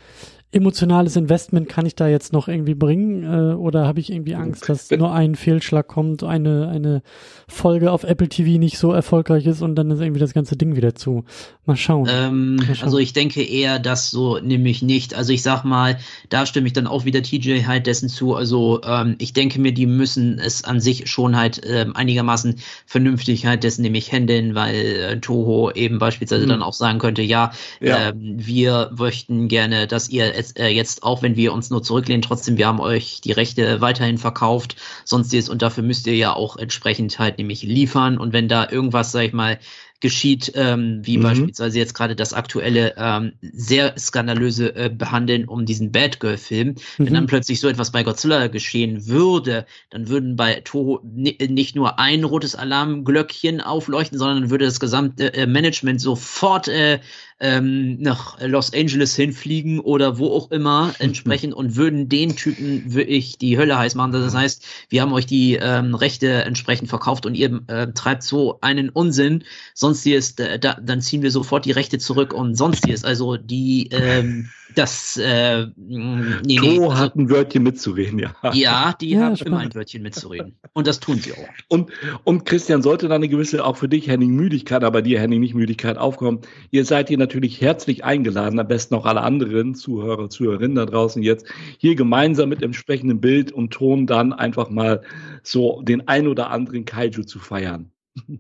emotionales Investment kann ich da jetzt noch irgendwie bringen? Äh, oder habe ich irgendwie Angst, dass nur ein Fehlschlag kommt, eine, eine Folge auf Apple TV nicht so erfolgreich ist und dann ist irgendwie das ganze Ding wieder zu? Mal schauen. Ähm, mal schauen. Also ich denke eher, dass so nämlich nicht. Also ich sag mal, da stimme ich dann auch wieder TJ halt dessen zu. Also ähm, ich denke mir, die müssen es an sich schon halt ähm, einigermaßen vernünftig halt dessen nämlich handeln, weil äh, Toho eben beispielsweise hm. dann auch sagen könnte, ja, ja. Ähm, wir möchten gerne, dass ihr es, äh, jetzt auch, wenn wir uns nur zurücklehnen, trotzdem, wir haben euch die Rechte weiterhin verkauft, sonstiges und dafür müsst ihr ja auch entsprechend halt nämlich liefern und wenn da irgendwas, sag ich mal, geschieht, ähm, wie mhm. beispielsweise jetzt gerade das aktuelle ähm, sehr skandalöse äh, Behandeln um diesen Bad Girl Film. Mhm. Wenn dann plötzlich so etwas bei Godzilla geschehen würde, dann würden bei Toho nicht nur ein rotes Alarmglöckchen aufleuchten, sondern würde das gesamte äh, Management sofort äh, ähm, nach Los Angeles hinfliegen oder wo auch immer entsprechend und würden den Typen wirklich die Hölle heiß machen. Das heißt, wir haben euch die ähm, Rechte entsprechend verkauft und ihr äh, treibt so einen Unsinn. Sonstiges, äh, da, dann ziehen wir sofort die Rechte zurück und sonstiges. Also die ähm, das äh, nee, nee, also, hat ein Wörtchen mitzureden, ja. Ja, die ja, haben spannend. immer ein Wörtchen mitzureden. Und das tun sie auch. Und, und Christian, sollte da eine gewisse, auch für dich, Henning, Müdigkeit, aber dir, Henning, nicht Müdigkeit aufkommen, ihr seid hier natürlich herzlich eingeladen, am besten auch alle anderen Zuhörer, Zuhörerinnen da draußen jetzt, hier gemeinsam mit entsprechendem Bild und Ton dann einfach mal so den ein oder anderen Kaiju zu feiern.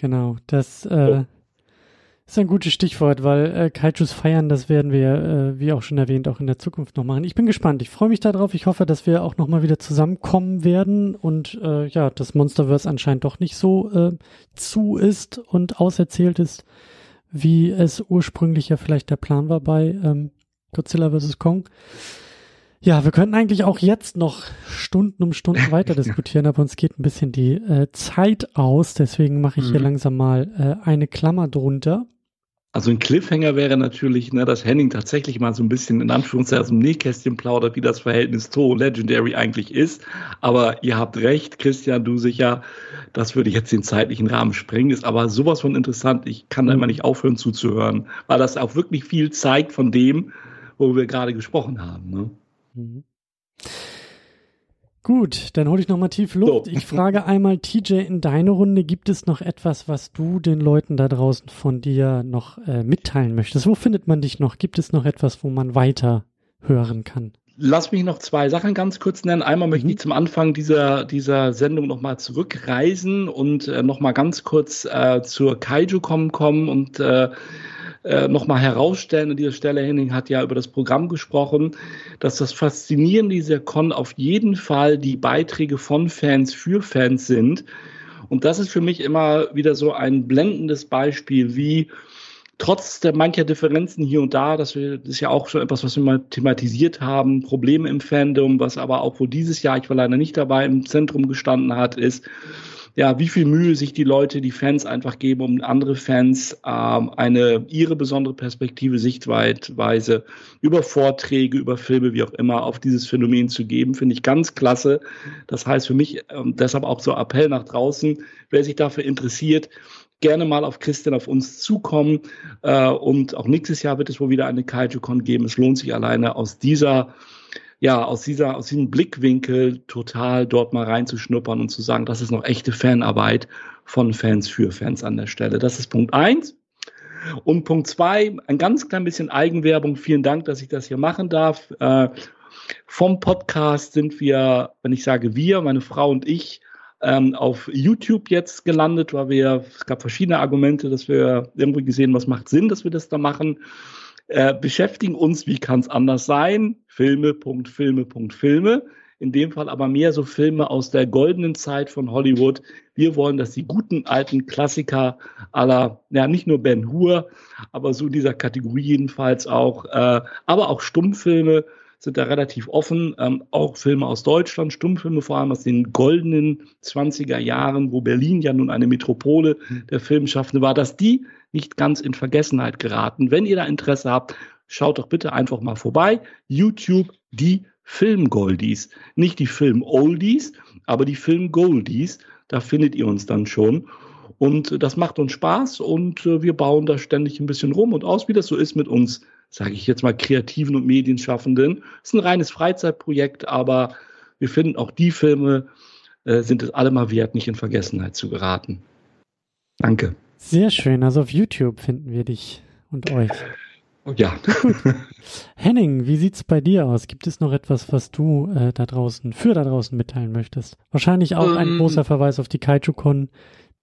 Genau, das äh, oh. Das ist ein gutes Stichwort, weil äh, Kaijus feiern, das werden wir, äh, wie auch schon erwähnt, auch in der Zukunft noch machen. Ich bin gespannt. Ich freue mich darauf. Ich hoffe, dass wir auch noch mal wieder zusammenkommen werden und äh, ja, das Monsterverse anscheinend doch nicht so äh, zu ist und auserzählt ist, wie es ursprünglich ja vielleicht der Plan war bei ähm, Godzilla vs. Kong. Ja, wir könnten eigentlich auch jetzt noch Stunden um Stunden weiter diskutieren, aber uns geht ein bisschen die äh, Zeit aus. Deswegen mache ich hier mhm. langsam mal äh, eine Klammer drunter. Also ein Cliffhanger wäre natürlich, ne, dass Henning tatsächlich mal so ein bisschen in Anführungszeichen aus dem Nähkästchen plaudert, wie das Verhältnis to Legendary eigentlich ist. Aber ihr habt recht, Christian, du sicher, das würde jetzt den zeitlichen Rahmen sprengen. Ist aber sowas von interessant. Ich kann da immer nicht aufhören zuzuhören, weil das auch wirklich viel zeigt von dem, wo wir gerade gesprochen haben. Ne? Mhm. Gut, dann hole ich nochmal tief Luft. So. Ich frage einmal, TJ, in deine Runde, gibt es noch etwas, was du den Leuten da draußen von dir noch äh, mitteilen möchtest? Wo findet man dich noch? Gibt es noch etwas, wo man weiter hören kann? Lass mich noch zwei Sachen ganz kurz nennen. Einmal möchte mhm. ich zum Anfang dieser, dieser Sendung nochmal zurückreisen und äh, nochmal ganz kurz äh, zur Kaiju-Com kommen und äh, äh, nochmal herausstellen. An dieser Stelle, Henning hat ja über das Programm gesprochen, dass das Faszinierende dieser Con auf jeden Fall die Beiträge von Fans für Fans sind. Und das ist für mich immer wieder so ein blendendes Beispiel, wie trotz der mancher Differenzen hier und da, das ist ja auch schon etwas, was wir mal thematisiert haben, Probleme im Fandom, was aber auch wohl dieses Jahr, ich war leider nicht dabei, im Zentrum gestanden hat, ist, ja, wie viel Mühe sich die Leute, die Fans einfach geben, um andere Fans ähm, eine ihre besondere Perspektive, Sichtweise über Vorträge, über Filme, wie auch immer, auf dieses Phänomen zu geben, finde ich ganz klasse. Das heißt für mich ähm, deshalb auch so Appell nach draußen, wer sich dafür interessiert, gerne mal auf Christian, auf uns zukommen. Äh, und auch nächstes Jahr wird es wohl wieder eine KaijuCon geben. Es lohnt sich alleine aus dieser ja, aus dieser, aus diesem Blickwinkel total dort mal reinzuschnuppern und zu sagen, das ist noch echte Fanarbeit von Fans für Fans an der Stelle. Das ist Punkt eins. Und Punkt zwei, ein ganz klein bisschen Eigenwerbung. Vielen Dank, dass ich das hier machen darf. Äh, vom Podcast sind wir, wenn ich sage wir, meine Frau und ich, ähm, auf YouTube jetzt gelandet, weil wir, es gab verschiedene Argumente, dass wir irgendwie gesehen, was macht Sinn, dass wir das da machen. Äh, beschäftigen uns, wie kann es anders sein? Filme, Punkt, Filme, Punkt, Filme. In dem Fall aber mehr so Filme aus der goldenen Zeit von Hollywood. Wir wollen, dass die guten alten Klassiker aller, ja, nicht nur Ben Hur, aber so dieser Kategorie jedenfalls auch, äh, aber auch Stummfilme, sind da relativ offen. Ähm, auch Filme aus Deutschland, Stummfilme vor allem aus den goldenen 20er Jahren, wo Berlin ja nun eine Metropole der Filmschaffende war, dass die nicht ganz in Vergessenheit geraten. Wenn ihr da Interesse habt, schaut doch bitte einfach mal vorbei. YouTube, die Filmgoldies. Nicht die Film-Oldies, aber die Film-Goldies. Da findet ihr uns dann schon. Und das macht uns Spaß und äh, wir bauen da ständig ein bisschen rum und aus, wie das so ist mit uns sage ich jetzt mal, Kreativen und Medienschaffenden. Es ist ein reines Freizeitprojekt, aber wir finden auch die Filme äh, sind es alle mal wert, nicht in Vergessenheit zu geraten. Danke. Sehr schön. Also auf YouTube finden wir dich und euch. Oh, ja. Henning, wie sieht's bei dir aus? Gibt es noch etwas, was du äh, da draußen für da draußen mitteilen möchtest? Wahrscheinlich auch ähm, ein großer Verweis auf die Kaiju-Con,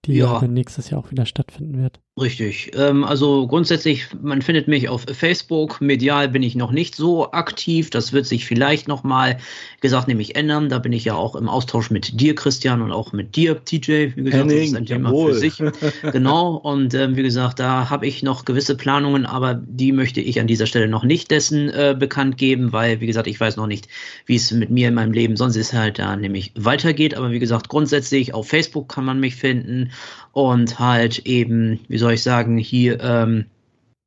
die ja. dann nächstes Jahr auch wieder stattfinden wird. Richtig. Ähm, also grundsätzlich, man findet mich auf Facebook. Medial bin ich noch nicht so aktiv. Das wird sich vielleicht nochmal, gesagt, nämlich ändern. Da bin ich ja auch im Austausch mit dir, Christian, und auch mit dir, TJ. Wie gesagt, Henning, das ist ein Thema jawohl. für sich. genau. Und ähm, wie gesagt, da habe ich noch gewisse Planungen, aber die möchte ich an dieser Stelle noch nicht dessen äh, bekannt geben, weil, wie gesagt, ich weiß noch nicht, wie es mit mir in meinem Leben sonst ist halt da nämlich weitergeht. Aber wie gesagt, grundsätzlich auf Facebook kann man mich finden und halt eben, wie soll ich sagen, hier ähm,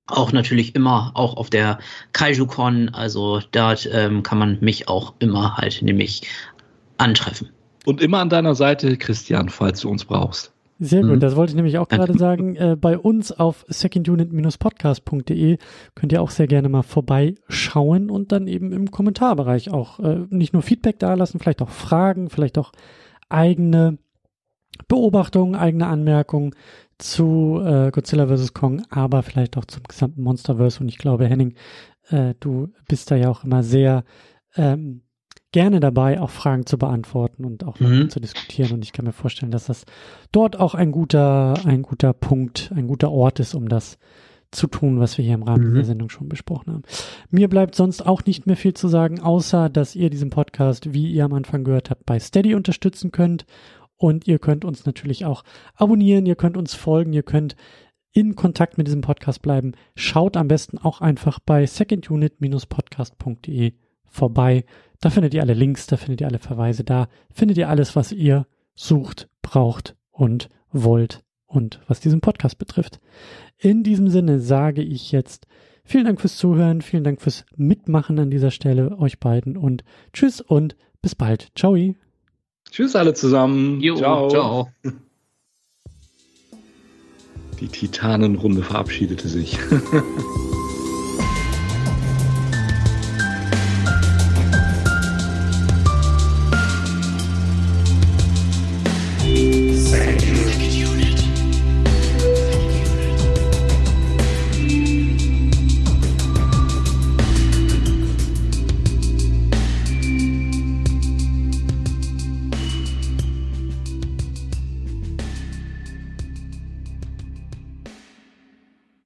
auch natürlich immer auch auf der KaijuCon, also dort ähm, kann man mich auch immer halt nämlich antreffen. Und immer an deiner Seite, Christian, falls du uns brauchst. Sehr gut, mhm. das wollte ich nämlich auch gerade sagen. Äh, bei uns auf secondunit-podcast.de könnt ihr auch sehr gerne mal vorbeischauen und dann eben im Kommentarbereich auch äh, nicht nur Feedback dalassen, vielleicht auch Fragen, vielleicht auch eigene Beobachtungen, eigene Anmerkungen zu äh, Godzilla vs. Kong, aber vielleicht auch zum gesamten Monsterverse. Und ich glaube, Henning, äh, du bist da ja auch immer sehr ähm, gerne dabei, auch Fragen zu beantworten und auch mhm. zu diskutieren. Und ich kann mir vorstellen, dass das dort auch ein guter, ein guter Punkt, ein guter Ort ist, um das zu tun, was wir hier im Rahmen mhm. der Sendung schon besprochen haben. Mir bleibt sonst auch nicht mehr viel zu sagen, außer dass ihr diesen Podcast, wie ihr am Anfang gehört habt, bei Steady unterstützen könnt und ihr könnt uns natürlich auch abonnieren, ihr könnt uns folgen, ihr könnt in Kontakt mit diesem Podcast bleiben. Schaut am besten auch einfach bei secondunit-podcast.de vorbei. Da findet ihr alle Links, da findet ihr alle Verweise, da findet ihr alles, was ihr sucht, braucht und wollt und was diesen Podcast betrifft. In diesem Sinne sage ich jetzt vielen Dank fürs Zuhören, vielen Dank fürs Mitmachen an dieser Stelle euch beiden und tschüss und bis bald. Ciao. Tschüss alle zusammen. Jo, ciao. ciao. Die Titanenrunde verabschiedete sich.